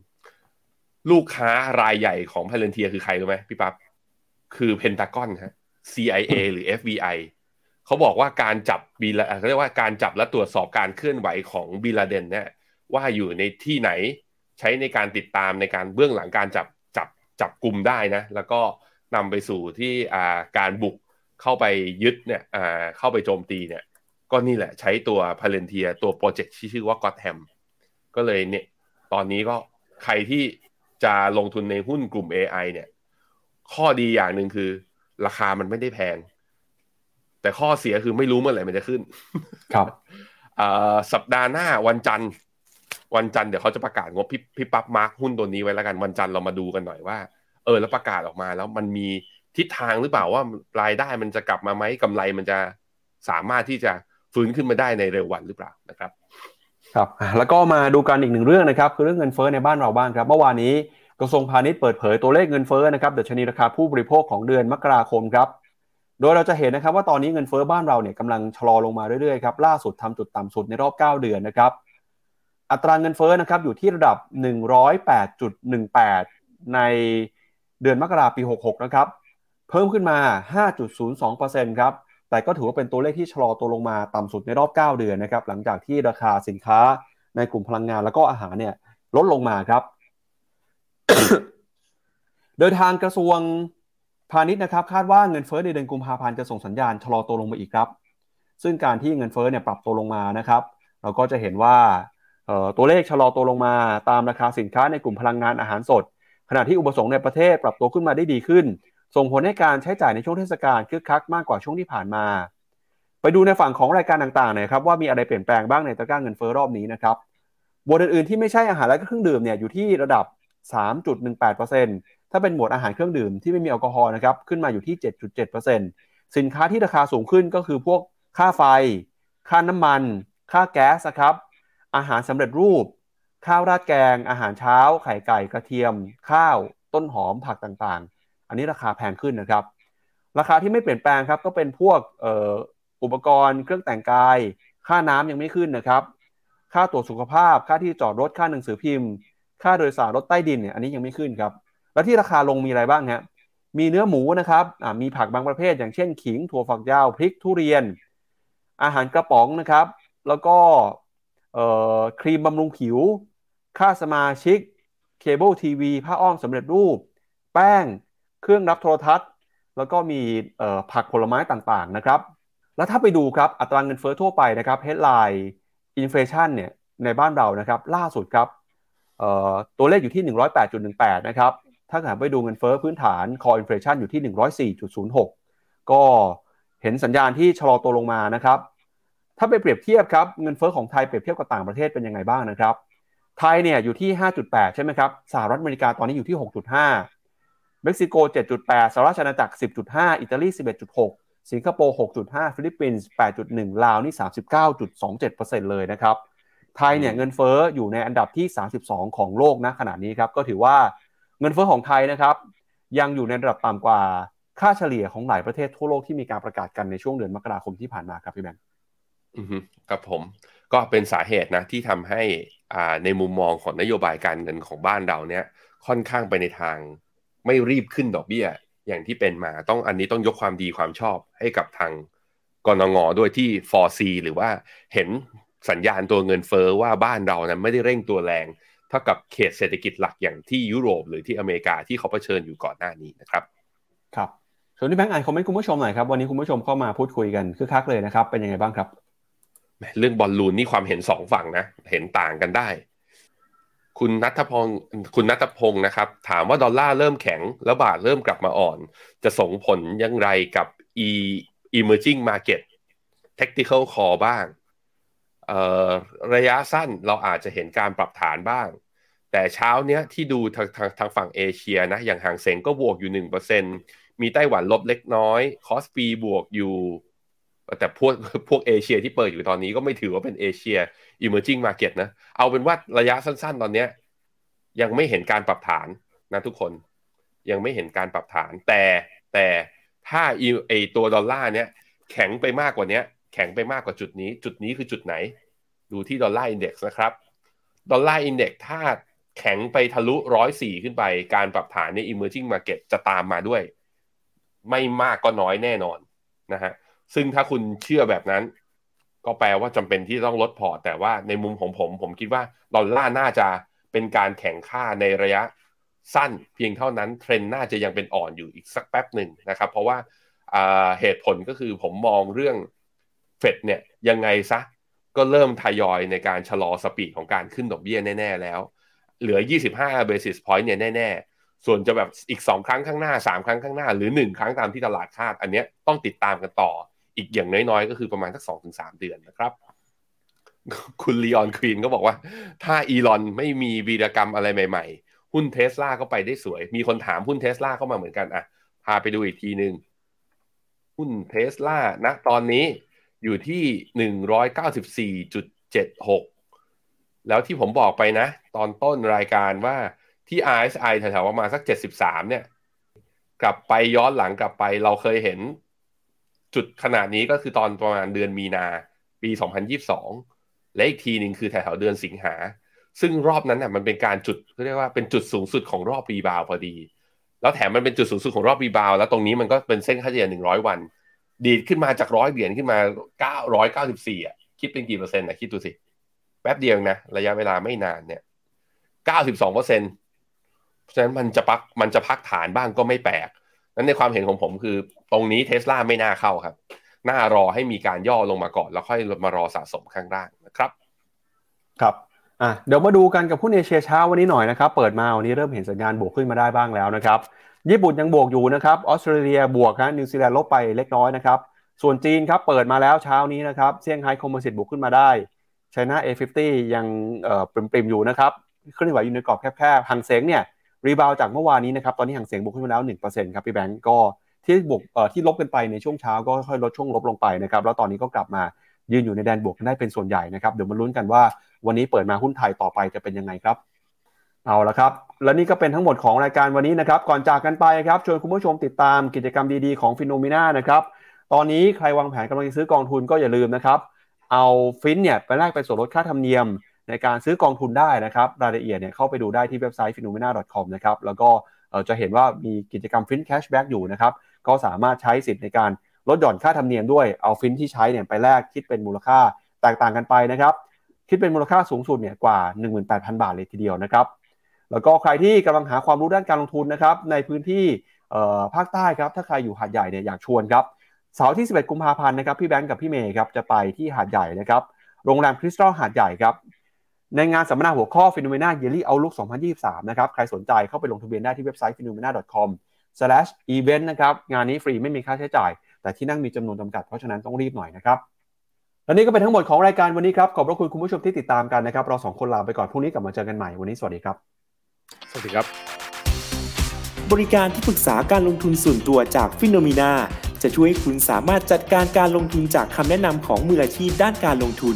ลูกค้ารายใหญ่ของ Palantir คือใครรู้ไหมพี่ปับ๊บคือเพนทากอนฮะ CIA หรือ FBI เขาบอกว่าการจับบินเขาเรียกว่าการจับและตรวจสอบการเคลื่อนไหวของบินลาเดนเนี่ย ว่าอยู่ในที่ไหนใช้ในการติดตามในการเบื้องหลังการจับจับจับกลุ่มได้นะ แล้วก็นำไปสู่ที่อ่าการบุกเข้าไปยึดเนี่ยอ่าเข้าไปโจมตีเนี่ย ก็นี่แหละใช้ตัว Palantir ตัวโปรเจกต์ที่ชื่อว่าก็ t แ a มก็เลยเนี่ยตอนนี้ก็ใครที่จะลงทุนในหุ้นกลุ่ม AI เนี่ย ข้อดีอย่างหนึ่งคือ ราคามันไม่ได้แพง แต่ข้อเสียคือไม่รู้เมื่อไหร่มันจะขึ้น ครับสัปดาห์หน้าวันจันทร์ วันจันทร์เดี๋ยวเขาจะประกาศงบพี่พี่ปั๊บมาร์คหุ้นตัวนี้ไว้แล้วกันวันจันทร์เรามาดูกันหน่อยว่า เออแล้วประกาศออกมาแล้วมันมีทิศทางหรือเปล่าว่ารายได้มันจะกลับมาไหมกำไรมันจะสามารถที่จะฟื้นขึ้นมาได้ในเร็ววันหรือเปล่านะครับครับแล้วก็มาดูกันอีกหนึ่งเรื่องนะครับคือเรื่องเงินเฟ้อในบ้านเราบ้างครับ เมื่อวานนี้กระทรวงพาณิชย์เปิดเผยตัวเลขเงินเฟ้อนะครับดัชนีราคาผู้บริโภคของเดือนมกราคมครับโดยเราจะเห็นนะครับว่าตอนนี้เงินเฟ้อบ้านเราเนี่ยกำลังชะลอลงมาเรื่อยๆครับล่าสุดทำจุดต่ำสุดในรอบ 9 เดือนนะครับ อัตราเงินเฟ้อนะครับอยู่ที่ระดับ 108.18 ในเดือนมกราปี 66 นะครับ เพิ่มขึ้นมา 5.02%ครับ แต่ก็ถือว่าเป็นตัวเลขที่ชะลอตัวลงมาต่ำสุดในรอบ 9 เดือนนะครับ หลังจากที่ราคาสินค้าในกลุ่มพลังงานแล้วก็อาหารเนี่ยลดลงมาครับ โดยทางกระทรวงพาณิชย์นะครับ คาดว่าเงินเฟ้อในเดือนกุมภาพันธ์จะส่งสัญญาณชะลอตัวลงมาอีกครับ ซึ่งการที่เงินเฟ้อเนี่ยปรับตัวลงมานะครับ เราก็จะเห็นว่า ตัวเลขชะลอตัวลงมาตามราคาสินค้าในกลุ่มพลังงานอาหารสด ขณะที่อุปสงค์ในประเทศปรับตัวขึ้นมาได้ดีขึ้น ส่งผลให้การใช้จ่ายในช่วงเทศกาลคึกคักมากกว่าช่วงที่ผ่านมา ไปดูในฝั่งของรายการต่างๆหน่อยครับว่ามีอะไรเปลี่ยนแปลงบ้างในตะกร้าเงินเฟ้อรอบนี้นะครับบวกอื่นๆที่ไม่ใช่อาหารและเครื่องดื่มเนี่ยอยู่ที่ระดับ 3.18%ถ้าเป็นหมวดอาหารเครื่องดื่มที่ไม่มีแอลกอฮอล์นะครับขึ้นมาอยู่ที่ 7.7%สินค้าที่ราคาสูงขึ้นก็คือพวกค่าไฟ ค่าน้ำมัน ค่าแก๊สครับ อาหารสำเร็จรูป ข้าวราดแกง อาหารเช้า ไข่ไก่กระเทียม ข้าว ต้นหอมผักต่างๆ อันนี้ราคาแพงขึ้นนะครับ ราคาที่ไม่เปลี่ยนแปลงครับก็เป็นพวกอออุปกรณ์ เครื่องแต่งกาย ค่าน้ำยังไม่ขึ้นนะครับ ค่าตรวจสุขภาพ ค่าที่จอดรถค่าหนังสือพิมพ์ ค่าโดยสารรถใต้ดินเนี่ยอันนี้ยังไม่ขึ้นครับแล้วที่ราคาลงมีอะไรบ้างฮะมีเนื้อหมูนะครับมีผักบางประเภท อย่างเช่น ขิงถั่วฝักยาวพริกทุเรียน อาหารกระป๋องนะครับ แล้วก็ ครีมบำรุงผิว ค่าสมาชิก เคเบิลทีวีผ้าอ้อมสำเร็จรูป แป้ง เครื่องรับโทรทัศน์ แล้วก็มีผักผลไม้ต่างๆนะครับ แล้วถ้าไปดูครับอัตราเงินเฟ้อทั่วไปนะครับ headline inflation เนี่ยในบ้านเรานะครับ ล่าสุดครับตัวเลขอยู่ที่ 108.18 นะครับ ถ้าหากไปดูเงินเฟ้อพื้นฐาน core inflation อยู่ที่ 104.06 ก็เห็นสัญญาณที่ชะลอตัวลงมานะครับ ถ้าไปเปรียบเทียบครับเงินเฟ้อของไทยเปรียบเทียบกับต่างประเทศเป็นยังไงบ้างนะครับ ไทยเนี่ยอยู่ที่ 5.8 ใช่ไหมครับ สหรัฐอเมริกาตอนนี้อยู่ที่ 6.5 เม็กซิโก 7.8 สหราชอาณาจักร 10.5 อิตาลี 11.6 สิงคโปร์ 6.5 ฟิลิปปินส์ 8.1 ลาว นี่ 39.27%เลยนะครับ ไทยเนี่ยเงินเฟ้ออยู่ในอันดับที่ 32 ของโลกนะขณะนี้ครับ ก็ถือว่าเงินเฟ้อของไทยนะครับ ยังอยู่ในระดับต่ำกว่าค่าเฉลี่ยของหลายประเทศทั่วโลกที่มีการประกาศกันในช่วงเดือนมกราคมที่ผ่านมาครับพี่แบงค์ ครับผมก็เป็นสาเหตุนะที่ทำให้อ่าในมุมมองของนโยบายการเงินของบ้านเราเนี่ยค่อนข้างไปในทางไม่รีบขึ้นดอกเบี้ย อย่างที่เป็นมาต้องอันนี้ต้องยกความดีความชอบให้กับทางกรงงด้วยที่ 4C หรือว่าเห็นสัญญาณตัวเงินเฟอ้อว่าบ้านเรานั้นไม่ได้เร่งตัวแรง เท่ากับเขตเศรษฐกิจหลักอย่างที่ยุโรปหรือที่อเมริกาที่เขาเผชิญอยู่ก่อนหน้านี้นะครับ ครับส่วนที่แบงค์อ่านคอมเมนต์คุณผู้ชมหน่อยครับวันนี้คุณผู้ชมเข้ามาพูดคุยกันคึกคักเลยนะครับเป็นยังไงบ้างครับ เรื่องบอลลูนนี่ความเห็นสองฝั่งนะ เห็นต่างกันได้ คุณนัทพงศ์คุณนัทพงศ์นะครับ ถามว่าดอลลาร์เริ่มแข็ง แล้วบาทเริ่มกลับมาอ่อน จะส่งผลยังไรกับ e emerging market tactical call บ้างระยะสั้นเราอาจจะเห็นการปรับฐานบ้าง แต่เช้าเนี้ยที่ดูทางทางทางฝั่งเอเชียนะ อย่างฮั่งเส็งก็บวกอยู่ 1%มีไต้หวันลบเล็กน้อย คอสปีบวกอยู่ แต่พวกพวกเอเชียที่เปิดอยู่ตอนนี้ก็ไม่ถือว่าเป็นเอเชีย emerging market นะ เอาเป็นว่าระยะสั้นๆ ตอนนี้ยังไม่เห็นการปรับฐานนะทุกคนยังไม่เห็นการปรับฐาน แต่แต่ถ้าไอตัวดอลลาร์เนี้ยแข็งไปมากกว่านี้แข็งไปมากกว่าจุดนี้ จุดนี้คือจุดไหน ดูที่ Dollar Index นะครับ Dollar Index ถ้าแข็งไปทะลุร้อยสี่ขึ้นไป การปรับฐานใน emerging market จะตามมาด้วย ไม่มากก็น้อยแน่นอนนะฮะ ซึ่งถ้าคุณเชื่อแบบนั้น ก็แปลว่าจำเป็นที่ต้องลดพอร์ตแต่ว่าในมุมของผม ผมคิดว่าดอลลาร์น่าจะเป็นการแข็งค่าในระยะสั้นเพียงเท่านั้นเทรนน่าจะยังเป็นอ่อนอยู่อีกสักแป๊บหนึ่งนะครับ เพราะว่าเหตุผลก็คือผมมองเรื่องเฟดเนี่ยยังไงซะก็เริ่มทยอยในการชะลอ speed ของการขึ้นดอกเบี้ยแน่ ๆ แล้ว เหลือ 25 basis point เนี่ยแน่ ๆ ส่วนจะแบบอีก 2 ครั้งข้างหน้า 3 ครั้งข้างหน้า หรือ 1 ครั้งตามที่ตลาดคาด อันนี้ต้องติดตามกันต่อ อีกอย่างน้อยๆ ก็คือประมาณสัก2-3 เดือนนะครับคุณลีออนควีนก็บอกว่า ถ้าอีลอนไม่มีวีรกรรมอะไรใหม่ๆ หุ้นเทสลาก็ไปได้สวย มีคนถามหุ้นเทสลาเข้ามาเหมือนกันอะพาไปดูอีกทีหนึ่งหุ้นเทสลานะตอนนี้อยู่ที่หนึ่งร้อยเก้าสิบสี่จุดเจ็ดหกแล้วที่ผมบอกไปนะ ตอนต้นรายการว่าที่ RSI แถวๆประมาณสักเจ็ดสิบสามเนี่ย กลับไปย้อนหลังกลับไปเราเคยเห็น จุดขนาดนี้ก็คือตอนประมาณเดือนมีนาปี 2022 และอีกทีหนึ่งคือแถวๆเดือนสิงหา ซึ่งรอบนั้นน่ะมันเป็นการจุดเรียกว่าเป็นจุดสูงสุดของรอบ rebound พอดี แล้วแถมมันเป็นจุดสูงสุดของรอบ rebound แล้วตรงนี้มันก็เป็นเส้นค่าเฉลี่ย 100 วัน ดีดขึ้นมาจากร้อยเหรียญขึ้นมาเก้าร้อยเก้าสิบสี่อะคิดเป็นกี่เปอร์เซ็นต์อะคิดดูสิแป๊บเดียวนะ ระยะเวลาไม่นานเนี่ยเก้าสิบสองเปอร์เซ็นต์เพราะฉะนั้นมันจะพักมันจะพักฐานบ้างก็ไม่แปลก นั้นในความเห็นของผมคือ ตรงนี้เทสลาไม่น่าเข้าครับ น่ารอให้มีการย่อลงมาก่อน แล้วค่อยมารอสะสมข้างล่างนะครับ ครับอะเดี๋ยวมาดูกันกับหุ้นเอเชียเช้าวันนี้หน่อยนะครับ เปิดมาวันนี้เริ่มเห็นสัญญาณบวกขึ้นมาได้บ้างแล้วนะครับ ญี่ปุ่นยังบวกอยู่นะครับ ออสเตรเลียบวกนะนิวซีแลนด์ลบไปเล็กน้อยนะครับ ส่วนจีนครับเปิดมาแล้วเช้านี้นะครับเซี่ยงไฮ้ Composite บวกขึ้นมาได้ China A50 ยังเอ่อปริ่มๆอยู่นะครับเคลื่อนไหวอยู่ในกรอบแคบๆหังเส็งเนี่ย rebound จากเมื่อวานนี้นะครับ ตอนนี้หังเส็งบวกขึ้นมาแล้ว1%ครับพี่แบงก์ก็ที่บวกเอ่อที่ลบกันไปในช่วงเช้าก็ค่อยลดช่วงลบลงไปนะครับ แล้วตอนนี้ก็กลับมายืนอยู่ในแดนบวกกันได้เป็นส่วนใหญ่นะครับ เดี๋ยวมาลุ้นกันว่าวันนี้เปิดมาหุ้นไทยต่อไปจะเป็นยังไงครับ เอาละครับ และนี่ก็เป็นทั้งหมดของรายการวันนี้นะครับ ก่อนจากกันไปครับชวนคุณผู้ชมติดตามกิจกรรมดีๆของ Finnomena นะครับ ตอนนี้ใครวางแผนกำลังจะซื้อกองทุนก็อย่าลืมนะครับ เอาฟินเนี่ยไปแลกเป็นส่วนลดค่าธรรมเนียม ในการซื้อกองทุนได้นะครับ รายละเอียดเนี่ยเข้าไปดูได้ที่เว็บไซต์ f i n o m e n a c o m นะครับ แล้วก็จะเห็นว่ามีกิจกรรมฟิน cashback อยู่นะครับ ก็สามารถใช้สิทธิ์ในการลดหย่อนค่าธรรมเนียมด้วย เอาฟินที่ใช้เนี่ยไปแลกคิดเป็นมูลค่าแตกต่างกันไปนะครับ คิดเป็นมูลค่าสูงสุดเนี่ยกว่า 18,000 บาทเลยทีเดียวนะครับ แล้วก็ใครที่กำลังหาความรู้ด้านการลงทุนนะครับ ในพื้นที่ภาคใต้ครับ ถ้าใครอยู่หาดใหญ่เนี่ยอยากชวนครับ เสาร์ที่ 11 กุมภาพันธ์นะครับ พี่แบงค์กับพี่เมย์ครับจะไปที่หาดใหญ่นะครับ โรงแรมคริสตัลหาดใหญ่ครับ ในงานสัมมนาหัวข้อ p h e n o m e n a Yearly Outlook 2023 นะครับ ใครสนใจเข้าไปลงทะเบียนได้ที่เว็บไซต์ phenomena.com/event นะครับ งานนี้ฟรีไม่มีค่าใช้จ่าย แต่ที่นั่งมีจำนวนจำกัด เพราะฉะนั้นต้องรีบหน่อยนะครับ และนี่ก็เป็นทั้งหมดของรายการวันนี้ครับ ขอบพระคุณคุณผู้ชมที่ติดตามกันนะครับ เราสองคนลาไปก่อน พรุ่งนี้กลับมาเจอกันใหม่ วันนี้สวัสดีครับ สวัสดีครับ บริการที่ปรึกษาการลงทุนส่วนตัวจากฟิโนมีนาจะช่วยให้คุณสามารถจัดการการลงทุนจากคำแนะนำของมืออาชีพด้านการลงทุน